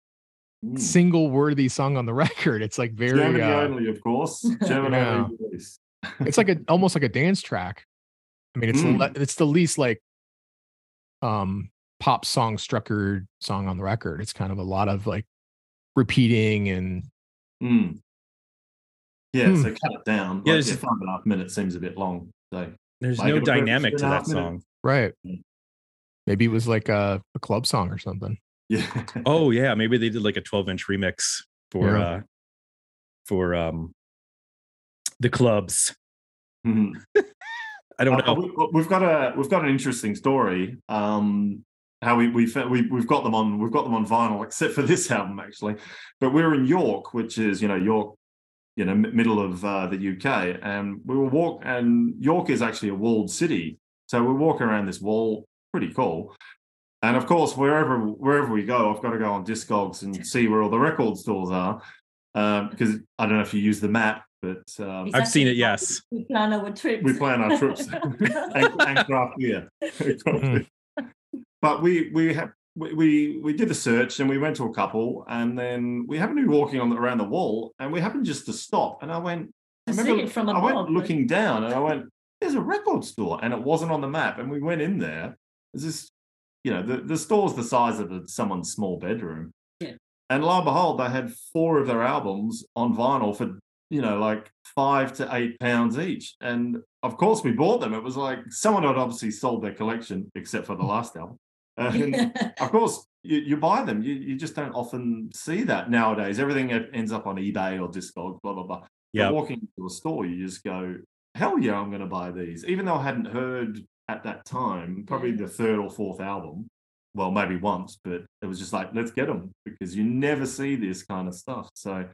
Mm. single worthy song on the record. It's like very Germany uh, only, of course. Germany Yeah. only release. it's like a almost like a dance track. I mean, it's the Mm. le- it's the least like um pop song structured song on the record. It's kind of a lot of like repeating and Mm. Yeah, Hmm. so cut it down. Yeah, Like, there's- yeah, five and a half minutes seems a bit long. So there's Like no it a perfect dynamic to that half minute. song. right. Maybe it was like a, a club song or something. Yeah. Oh yeah, maybe they did like a 12 inch remix for Yeah. uh for um the clubs. Mhm. I don't Uh, know. we- We've got a we've got an interesting story. Um, how we we we we've got them on we've got them on vinyl, except for this album actually. But we're in York, which is you know York, you know middle of uh, the UK, and we were walk and York is actually a walled city, so we're walking around this wall, pretty cool. And of course, wherever wherever we go, I've got to go on Discogs and see where all the record stores are, um, because I don't know if you use the map, but um, I've seen it, yes. We plan our trips. we plan our trips and, and craft beer. but we we have we, we we did a search and we went to a couple and then we happened to be walking on the, around the wall and we happened just to stop and I went I To see remember it from I went looking down and I went there's a record store and it wasn't on the map and we went in there there's this you know, the, the store's the size of a, someone's small bedroom. Yeah. And lo and behold, they had four of their albums on vinyl for, you know, like five to eight pounds each. And of course, we bought them. It was like someone had obviously sold their collection, except for the mm. last album. And of course, you, you buy them. You, you just don't often see that nowadays. Everything ends up on eBay or Discog, blah, blah, blah. Yeah. walking into a store, you just go, hell yeah, I'm going to buy these. Even though I hadn't heard at that time, probably Yeah. the third or fourth album. Well, maybe once, but it was just like, let's get them because you never see this kind of stuff. So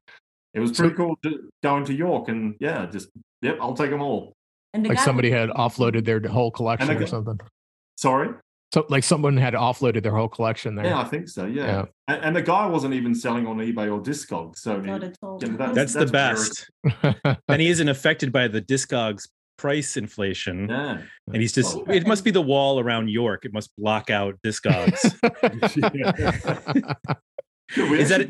it was pretty cool to going to York and yeah, just, yep, I'll take them all. And the Like guy somebody had offloaded their whole collection I or something. Sorry. So like someone had offloaded their whole collection there. Yeah, I think so. Yeah. Yeah. And, and the guy wasn't even selling on eBay or Discogs. So Not at all. you know, that- That's, the That's very- best. and he isn't affected by the Discogs price inflation. yeah. And he's just, Oh. it must be the wall around York. It must block out Discogs. Is that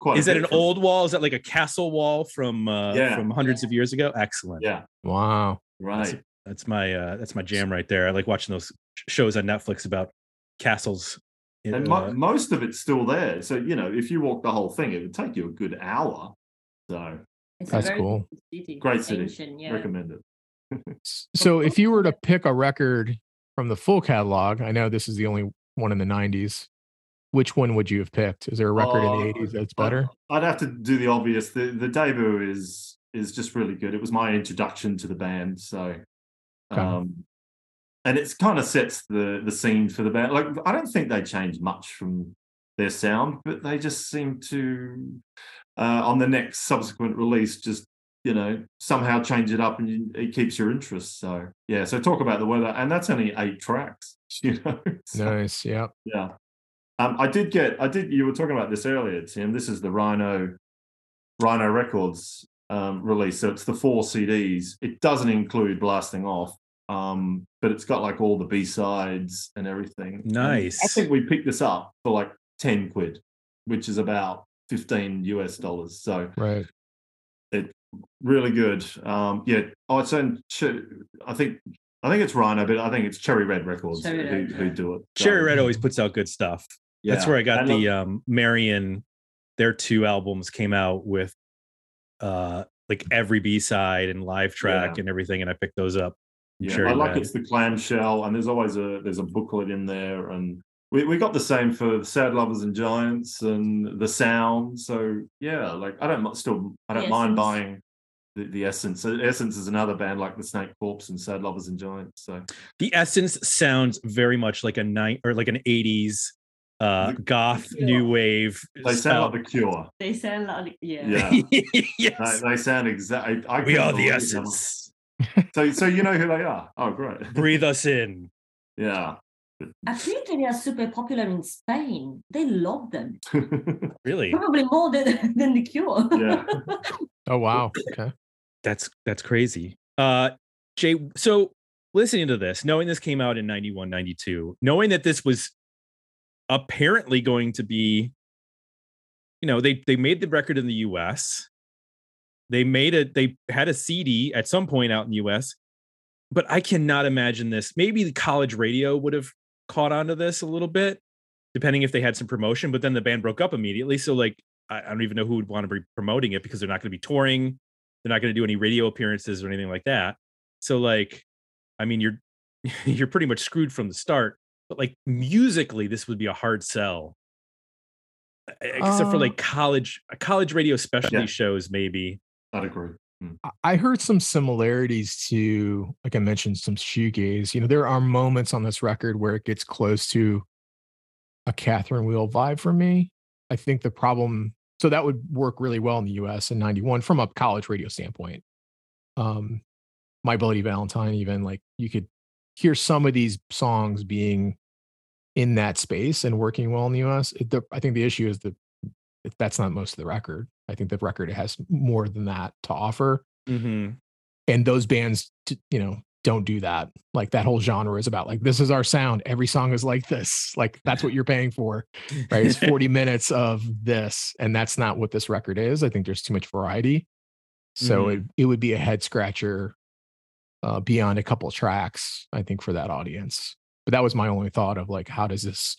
quite a Is that an from- old wall? Is that like a castle wall from uh, Yeah. from hundreds of years ago? Excellent. Yeah. wow. Right. That's my uh, that's my jam right there. I like watching those shows on Netflix about castles. in, And mo- uh, most of it's still there. So, you know, if you walk the whole thing, it would take you a good hour. So, It's a That's very cool. City. Great city. ancient, yeah. recommend it. So if you were to pick a record from the full catalog, I know this is the only one in the 90s. Which one would you have picked? Is there a record in the 80s that's better? I'd have to do the obvious. The the debut is is just really good. It was my introduction to the band. So Okay. um and it's kind of sets the the scene for the band. Like I don't think they changed much from their sound, but they just seem to uh on the next subsequent release just you know somehow change it up and you, it keeps your interest. So yeah, so talk about the weather and that's only eight tracks, you know. So- Nice. Yeah. yeah. Um, I did get, I did, you were talking about this earlier, Tim. This is the Rhino, Rhino Records um, release. So it's the four CDs. It doesn't include Blasting Off, um, but it's got like all the B sides and everything. And I think we picked this up for like 10 quid, which is about 15 US dollars. So Right. Really good. Um, yeah. Oh, it's in, I think, I think it's Rhino, but I think it's Cherry Red Records Cherry who, Red, who yeah. do it. Cherry Red always puts out good stuff. That's where I got And the um Marion. Their two albums came out with uh like every B side and live track Yeah. and everything, and I picked those up. Yeah, Cherry I like Red. it's the clamshell, and there's always a there's a booklet in there, and we, we got the same for Sad Lovers and Giants and the Sound. So yeah, like I don't still I don't The mind buying the, the Essence. So Essence is another band like the Snake Corps and Sad Lovers and Giants. So The Essence sounds very much like a night or like an '80s uh The- goth Yeah. new wave. they sound like the Cure. They sound like, yeah. Yeah, yes, they, they sound exactly. We are the essence. much- So so you know who they are? Oh great. Breathe us in. yeah. Apparently, they are super popular in Spain. They love them. Really? Probably more than, than the Cure. yeah. Oh wow. Okay. That's that's crazy. Uh Jay, so listening to this, knowing this came out in 91, 92, knowing that this was apparently going to be, you know, they they made the record in the US. They made it, they had a CD at some point out in the US, but I cannot imagine this. Maybe the college radio would have caught on to this a little bit, depending if they had some promotion, but then the band broke up immediately. So like I, I don't even know who would want to be promoting it because they're not going to be touring they're not going to do any radio appearances or anything like that so like i mean you're you're pretty much screwed from the start but like musically this would be a hard sell except for Uh, like college college radio specialty Yeah. shows maybe I'd agree. I- I heard some similarities to, like I mentioned, some shoegaze. You know, there are moments on this record where it gets close to a Catherine Wheel vibe for me. I think the problem, so that would work really well in the US in 91 from a college radio standpoint. Um, My Bloody Valentine, even like you could hear some of these songs being in that space and working well in the US. It, the, I think the issue is that that's not most of the record. I think the record has more than that to offer mm-hmm. and those bands t- you know don't do that. Like that whole genre is about like this is our sound. Every song is like this. Like that's what you're paying for right? It's 40 minutes of this and that's not what this record is. I think there's too much variety. So it, it would be a head scratcher uh, beyond a couple tracks i think for that audience. But that was my only thought of like, how does this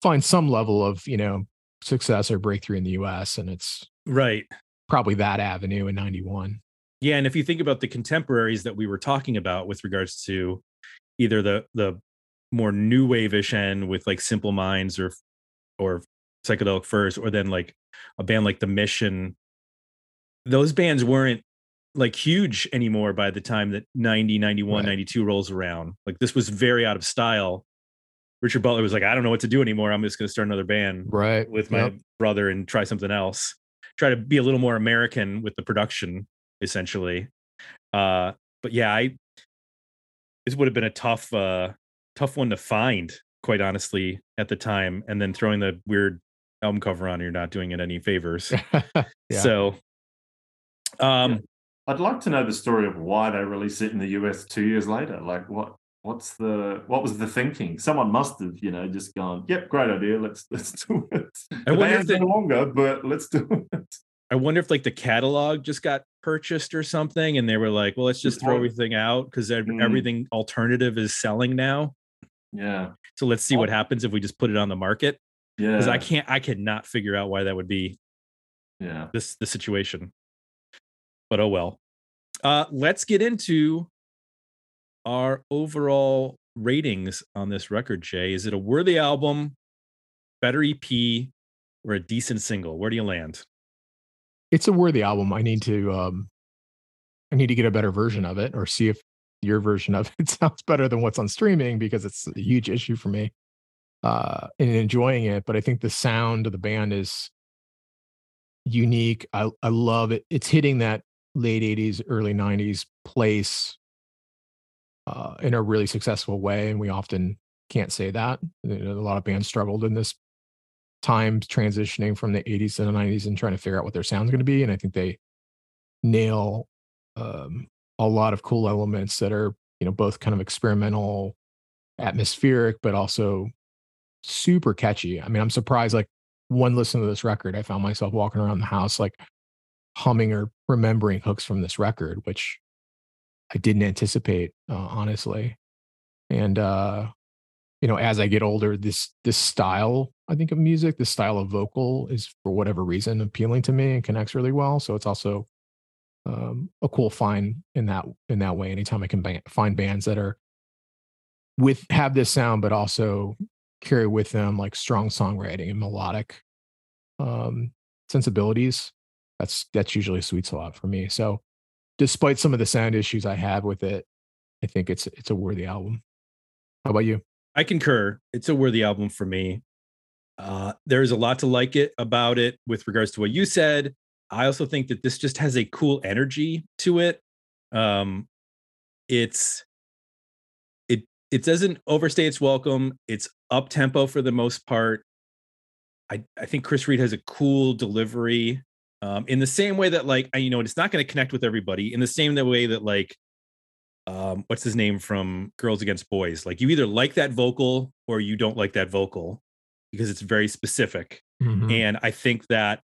find some level of you know success or breakthrough in the U.S. and it's Right. probably that avenue in '91. Yeah, and if you think about the contemporaries that we were talking about with regards to either the the more new wave-ish end with like Simple Minds or or Psychedelic Furs, or then like a band like The Mission, those bands weren't like huge anymore by the time that 90, 91, Right. 92 rolls around. Like this was very out of style. Richard Butler was like, I don't know what to do anymore. I'm just gonna start another band Right. with my Yep. brother and try something else. Try to be a little more American with the production, essentially. Uh, but yeah, I this would have been a tough, uh, tough one to find, quite honestly, at the time. And then throwing the weird album cover on, you're not doing it any favors. Yeah. So, um, I'd like to know the story of why they released it in the US two years later. Like what what's the what was the thinking? Someone must have, you know, just gone, Yep, great idea, let's let's do it. The wonder if band's they- no longer, but let's do it. I wonder if like the catalog just got purchased or something, and they were like, "Well, let's just throw everything out because Mm. everything alternative is selling now. Yeah. So let's see what happens if we just put it on the market." Yeah. because I can't, I cannot figure out why that would be yeah. this the situation. But oh well. Uh, let's get into our overall ratings on this record. Jay, is it a worthy album, better EP, or a decent single? Where do you land? It's a worthy album. I need to um I need to get a better version of it or see if your version of it sounds better than what's on streaming because it's a huge issue for me uh in enjoying it. But I think the sound of the band is unique. I I love it. It's hitting that late 80s, early 90s place uh in a really successful way. And we often can't say that. A lot of bands struggled in this time transitioning from the 80s to the 90s and trying to figure out what their sound's going to be. And I think they nail um, a lot of cool elements that are, you know, both kind of experimental, atmospheric, but also super catchy. I mean, I'm surprised, like, one listen to this record, I found myself walking around the house, like, humming or remembering hooks from this record, which I didn't anticipate, uh, honestly. And, uh, you know, as I get older, this this style, I think of music, this style of vocal is for whatever reason appealing to me and connects really well. So it's also um, a cool find in that in that way. Anytime I can ba- find bands that are with have this sound, but also carry with them like strong songwriting and melodic um, sensibilities, that's that's usually a sweet spot for me. So, despite some of the sound issues I have with it, I think it's it's a worthy album. How about you? I concur. It's a worthy album for me. Uh, there's a lot to like it about it with regards to what you said. I also think that this just has a cool energy to it. Um, it's it it doesn't overstay its welcome. It's up tempo for the most part. I I think Chris Reed has a cool delivery. Um, in the same way that like I- you know it's not going to connect with everybody. In the same way that like um what's his name from girls against boys like you either like that vocal or you don't like that vocal because it's very specific Mhm. and i think that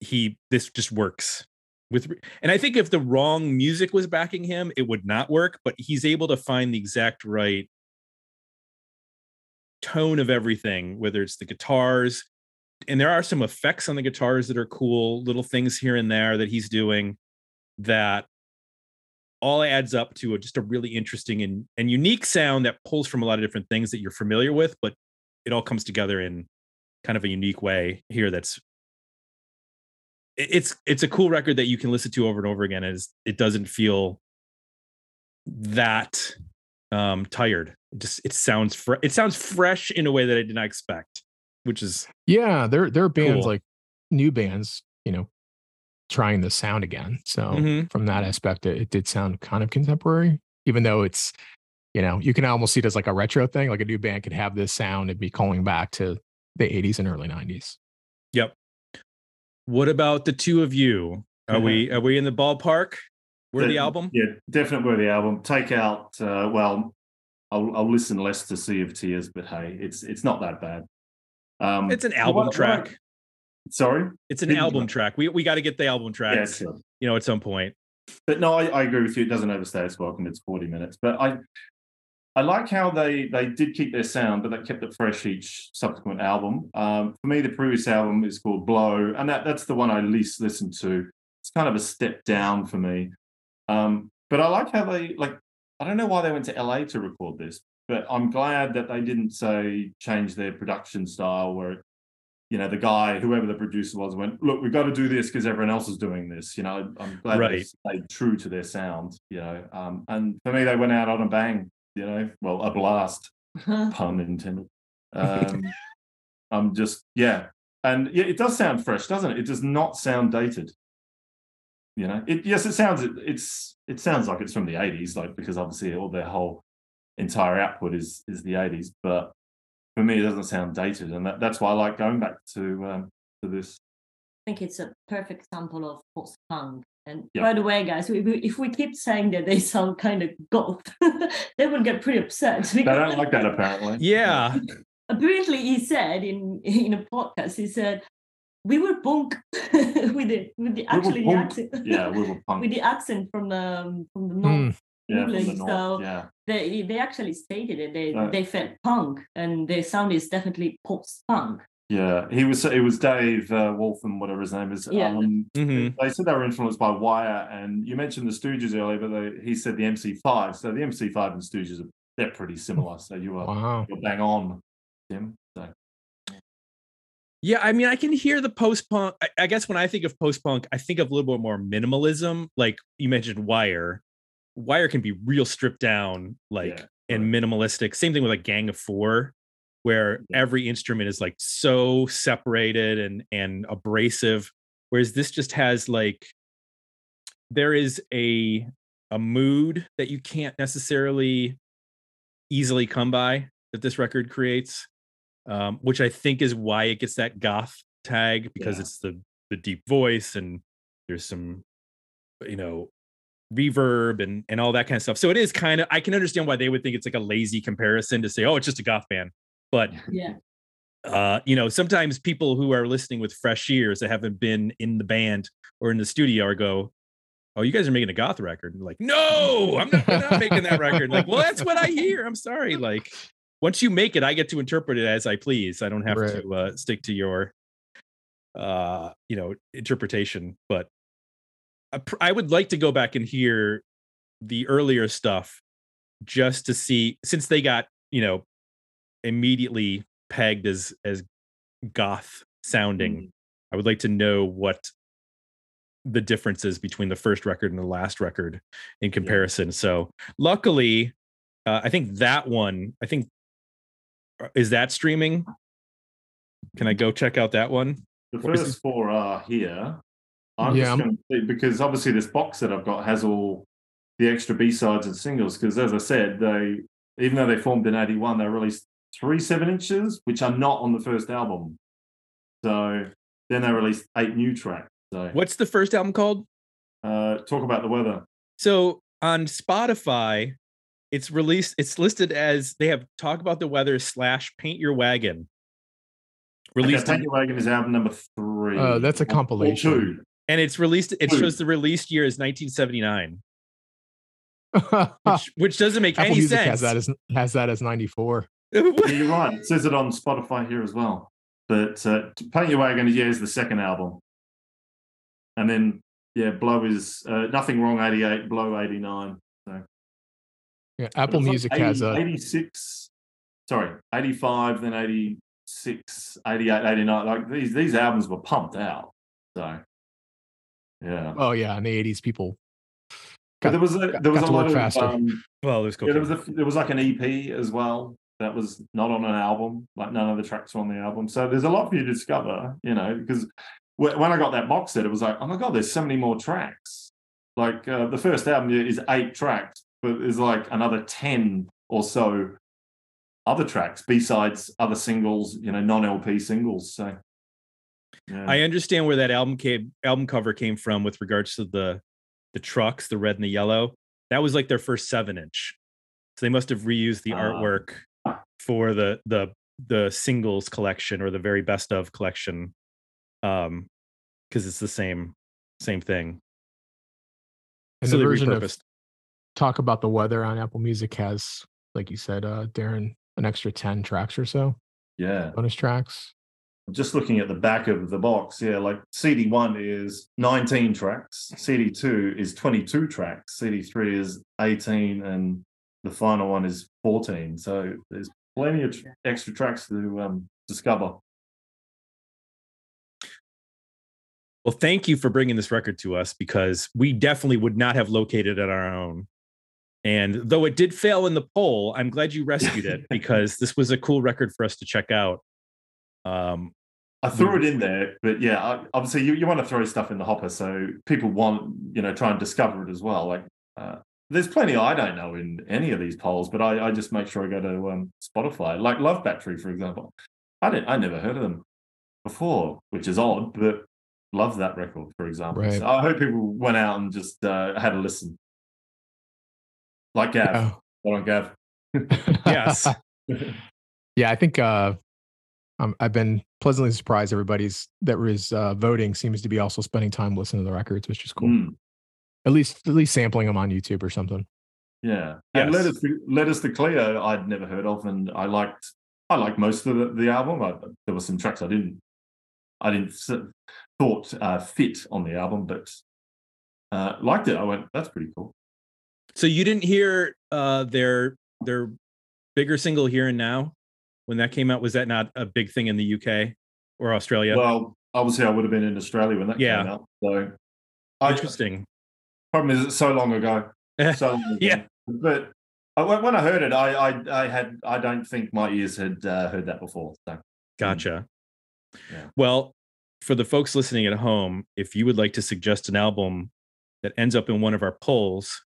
he this just works with and i think if the wrong music was backing him it would not work but he's able to find the exact right tone of everything whether it's the guitars and there are some effects on the guitars that are cool little things here and there that he's doing that all adds up to a, just a really interesting and, and unique sound that pulls from a lot of different things that you're familiar with, but it all comes together in kind of a unique way here. That's it's it's a cool record that you can listen to over and over again. As it doesn't feel that um tired. It just it sounds fre- it sounds fresh in a way that I did not expect, which is Yeah, there there are bands Cool. like new bands, you know, trying the sound again. So Mhm. from that aspect, it, it did sound kind of contemporary, even though it's, you know, you can almost see it as like a retro thing. Like a new band could have this sound and be calling back to the 80s and early 90s. Yep. What about the two of you? Are we are we in the ballpark? Where the Yeah, album? Yeah, definitely worthy album. Take out uh, well, I'll I'll listen less to Sea of Tears, but hey, it's it's not that bad. Um It's an album what- track. Sorry? It's an Didn't- album track. We we got to get the album Yeah, sure. you know, at some point. But no, I, I agree with you. It doesn't overstay its welcome. It's 40 minutes. But I I like how they they did keep their sound, but they kept it fresh each subsequent album. Um, for me, the previous album is called Blow, and that that's the one I least listened to. It's kind of a step down for me. Um, but I like how they like. I don't know why they went to LA to record this, but I'm glad that they didn't say change their production style where you know the guy whoever the producer was went look we've got to do this because everyone else is doing this you know i'm glad they stayed true to their sound you know um, and for me they went out on a bang you know well a blast pun intended. Um, i'm just yeah. And yeah it does sound fresh doesn't it? It does not sound dated. You know it yes it sounds it's it sounds like it's from the 80s like because obviously all their whole entire output is is the 80s but for me it doesn't sound dated and that, that's why i like going back to um to this. I think it's a perfect example of post punk. And Yeah. by the way, guys, we, we, if we keep saying that they sound kind of goth, they will get pretty upset. they don't like that apparently Yeah. Apparently, he said in in a podcast, he said we were punk with the with the We actually the accent. yeah we were punk with the accent from the um, from the Hmm. north. yeah from the north so- yeah They they actually stated it. They Right. they felt punk, and their sound is definitely post punk. Yeah he was it was dave uh, wolfen whatever his name is Yeah. um Mhm. they said they were influenced by Wire, and you mentioned the Stooges earlier, but they, he said the MC5. So the MC5 and Stooges are they're pretty similar. So you are Wow. you're bang on, Tim. So Yeah, I mean, I can hear the post punk. I, I guess when I think of post punk, I think of a little bit more minimalism. Like you mentioned, Wire. Wire can be real stripped down, like Yeah, and minimalistic. Same thing with like Gang of Four, where every instrument is like so separated and and abrasive. Whereas this just has like there is a a mood that you can't necessarily easily come by that this record creates um, which I think is why it gets that goth tag because Yeah. it's the the deep voice and there's some you know reverb and and all that kind of stuff. So it is kind of I can understand why they would think it's like a lazy comparison to say oh it's just a goth band, but Yeah, uh you know sometimes people who are listening with fresh ears that haven't been in the band or in the studio or go oh you guys are making a goth record. And like no i'm not, we're not making that record. Like well that's what i hear. I'm sorry. Like once you make it i get to interpret it as i please. I don't have Right. to uh, stick to your uh you know interpretation. But I, pr- I would like to go back and hear the earlier stuff just to see since they got you know immediately pegged as as goth sounding. I would like to know what the differences between the first record and the last record in comparison. So luckily uh, i think that one i think uh, is that streaming? Can i go check out that one? The Or is first four are here. I'm Yeah, just going to see because obviously this box that I've got has all the extra B sides and singles. Because as I said, they even though they formed in '81, they released three seven inches, which are not on the first album. So then they released eight new tracks. So what's the first album called uh, talk about the weather. So on Spotify, it's released, it's listed as they have talk about the weather slash paint your wagon. Released okay, Paint Your Wagon is album number three. Uh, that's a Or- or compilation. two. and it's released, it Ooh. shows the released year is 1979, which, which doesn't make Apple any Music sense. has that as has that as 94. Yeah, you're right. It says it on Spotify here as well. But uh, Paint Your Wagon, yeah, is the second album. And then, yeah, Blow is uh, Nothing Wrong 88, Blow 89. Yeah, Apple it's like Music has a 86, sorry, 85, then 86, 88, 89. Like these, these albums were pumped out. So, yeah. oh yeah, in the 80s people got- there was a, there was a lot of, faster. um, well, there's Yeah, there was a, there was like an EP as well that was not on an album. Like none of the tracks were on the album. So there's a lot for you to discover, you know, because when I got that box set, it was like, oh my god, there's so many more tracks. Like uh, the first album is eight tracks, but there's like another ten or so other tracks, B sides, other singles, you know, non LP singles. So yeah. I understand where that album came, album cover came from with regards to the the trucks, the red and the yellow. That was like their first seven inch. So they must have reused the Ah. artwork for the the the singles collection or the very best of collection. Um because it's the same same thing. and so the they version of talk about the weather on Apple Music has like you said, uh, Darren, an extra 10 tracks or so, Yeah. bonus tracks. Just looking at the back of the box, yeah, like CD1 is 19 tracks, CD2 is 22 tracks, CD3 is 18, and the final one is 14. So there's plenty of tr- extra tracks to um, discover. Well, thank you for bringing this record to us because we definitely would not have located it on our own. And though it did fail in the poll, I'm glad you rescued it because this was a cool record for us to check out. Um, I threw it in there, but yeah, obviously you, you want to throw stuff in the hopper so people want, you know, try and discover it as well. Like, uh, there's plenty I don't know in any of these polls, but I, I just make sure I go to um, Spotify, like Love Battery, for example. I didn't, I never heard of them before, which is odd, but love that record, for example. Right. So I hope people went out and just uh, had a listen. Like Gav. Yeah. Hold on, Gav. Yes. yeah, I think uh, um, I've been pleasantly surprised. Everybody's that was uh, voting seems to be also spending time listening to the records, which is cool. Mm, At least, at least sampling them on YouTube or something. yeah. And Yes. Letters, to, Letters to Cleo, I'd never heard of, and I liked I liked most of the, the album. I, there were some tracks I didn't I didn't thought uh, fit on the album, but uh, liked it. I went, that's pretty cool. so you didn't hear uh, their their bigger single here and now when that came out? Was that not a big thing in the UK or Australia? Well, obviously, I would have been in Australia when that Yeah. came out. So, I, Interesting. Problem is, it's so long ago. So long ago. Yeah. but I, when when I heard it, I, I I had I don't think my ears had uh, heard that before. So Gotcha. Yeah. Well, for the folks listening at home, if you would like to suggest an album that ends up in one of our polls,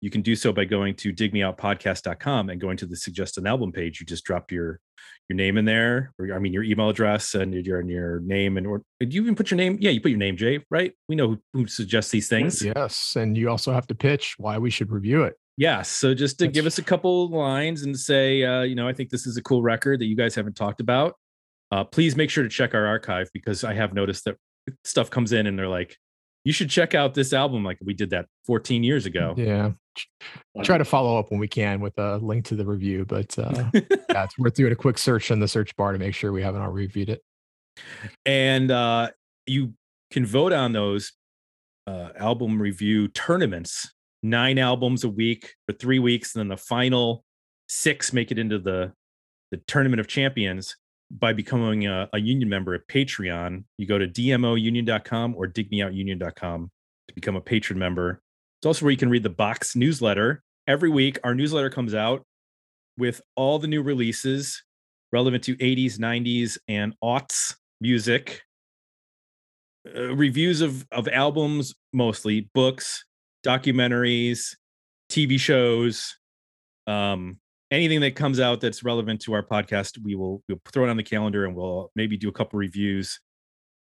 you can do so by going to digmeoutpodcast.com and going to the suggest an album page. You just drop your your name in there, or I mean your email address and your and your name and or did you even put your name? Yeah, you put your name, Jay, right? We know who, who suggests these things. Yes, and you also have to pitch why we should review it. Yes. So just to give us a couple lines and say, uh, you know, I think this is a cool record that you guys haven't talked about. Uh, please make sure to check our archive because I have noticed that stuff comes in and they're like, you should check out this album. Like we did that 14 years ago. Yeah, I- try to follow up when we can with a link to the review, but uh, yeah, it's worth doing a quick search in the search bar to make sure we haven't already reviewed it. and uh, you can vote on those uh, album review tournaments nine albums a week for three weeks and then the final six make it into the the tournament of champions by becoming a, a union member at patreon you go to dmounion.com or digmeoutunion.com to become a patron member. It's also where you can read the box newsletter. Every week our newsletter comes out with all the new releases relevant to 80s 90s and aughts music. Uh, reviews of of albums mostly books documentaries tv shows um anything that comes out that's relevant to our podcast we will we'll throw it on the calendar and we'll maybe do a couple reviews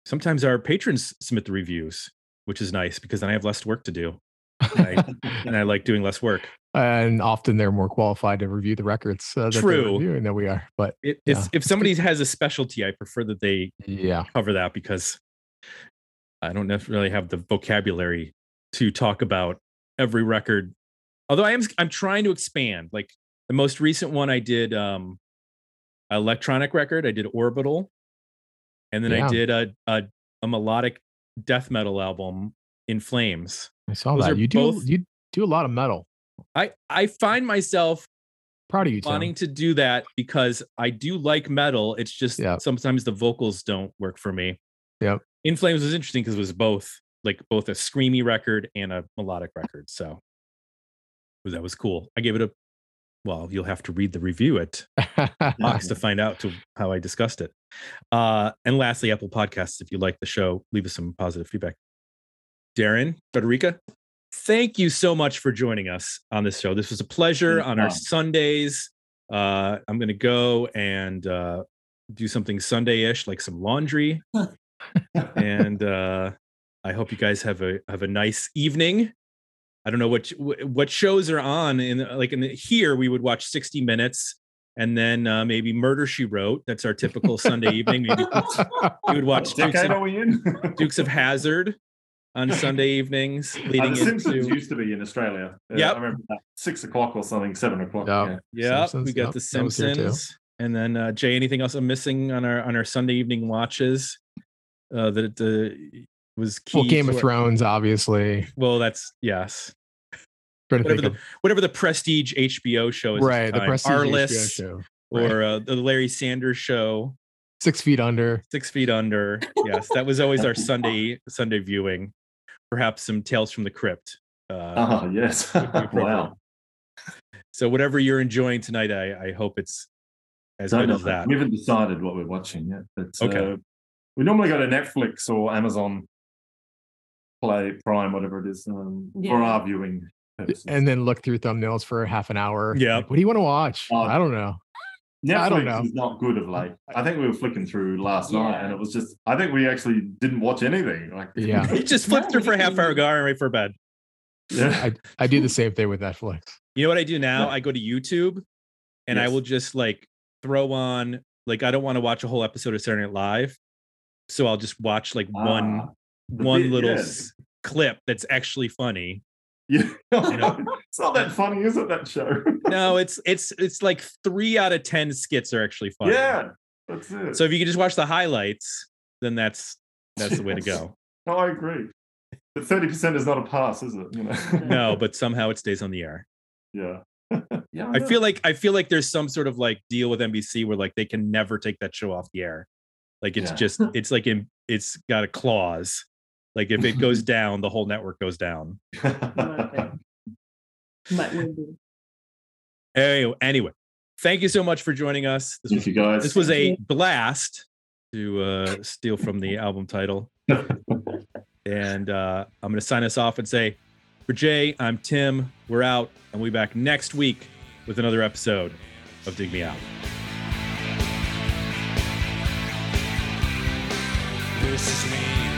sometimes our patrons submit the reviews which is nice because then i have less work to do and I, and I like doing less work and often they're more qualified to review the records uh, that True. reviewing than we are. But it, Yeah, it's, if somebody has a specialty i prefer that they yeah, cover that because I don't necessarily have the vocabulary to talk about every record. Although I am I'm trying to expand. Like the most recent one I did um electronic record, I did Orbital. And then Yeah. I did a, a a melodic death metal album in flames. I saw Those that. You do both- you do a lot of metal. I I find myself Proud of you, Tim. wanting to do that because I do like metal. It's just Yeah. sometimes the vocals don't work for me. Yep. In Flames was interesting because it was both like both a screamy record and a melodic record. So that was cool. I gave it a well, you'll have to read the review at Box to find out to how I discussed it. Uh, and lastly, Apple Podcasts. If you like the show, leave us some positive feedback. Darren, Federica, thank you so much for joining us on this show. This was a pleasure on our Sundays. Uh, I'm going to go and uh, do something Sunday-ish, like some laundry, and uh, I hope you guys have a have a nice evening. I don't know what what shows are on in like in the, here we would watch 60 minutes and then uh, maybe Murder She Wrote. That's our typical Sunday evening. Maybe you would watch Dukes of, are we in? Dukes of Hazzard. on Sunday evenings, Uh, leading the Simpsons into. used to be in Australia. Uh, Yep. I remember that. Six o'clock or something, seven o'clock. Yeah. Yeah. Yeah, Simpsons, we got yep, the that was here too. Simpsons, and then uh, Jay. Anything else I'm missing on our on our Sunday evening watches? Uh, that uh, was key. Well, Game of our- Thrones, obviously. Well, that's yes. Trying to Whatever the whatever the prestige HBO show is. right, the time. Prestige HBO show. right. or uh, the Larry Sanders show. Six Feet Under. Six Feet Under. Yes, that was always our Sunday Sunday viewing. Perhaps some Tales from the Crypt. Uh, Oh yes. wow. So whatever you're enjoying tonight, I, I hope it's as Don't good as that. We haven't decided what we're watching yet. But, Okay. uh, we normally go to Netflix or Amazon Play Prime, whatever it is, um, for our viewing purposes. And then look through thumbnails for half an hour. Yeah. Like, what do you want to watch? Oh. I don't know. Netflix I don't know. is not good of late. I think we were flicking through last night, and it was just. I think we actually didn't watch anything. Like, Yeah. You just flip through for a half hour, go all right, right for bed. yeah. I do the same thing with Netflix. You know what I do now? Yeah. I go to YouTube and I will just like throw on like I don't want to watch a whole episode of Saturday Night Live. So I'll just watch like one Ah, the one bit, little yeah. clip that's actually funny. Yeah. know? it's not that funny, is it? That show. No, it's it's it's like three out of ten skits are actually funny. yeah, that's it. So if you can just watch the highlights, then that's that's the way to go. no, I agree. But thirty percent is not a pass, is it? You know. No, but somehow it stays on the air. yeah. yeah. I know. feel like I feel like there's some sort of like deal with NBC where like they can never take that show off the air. Like it's Yeah. just it's like in, it's got a clause. Like if it goes down, the whole network goes down. But we'll. Anyway, anyway, thank you so much for joining us. This was Thank you guys. this was a blast to uh, steal from the album title. And uh, I'm going to sign us off and say, for Jay, I'm Tim. We're out, and we'll be back next week with another episode of Dig Me Out. This is me, Aaron G.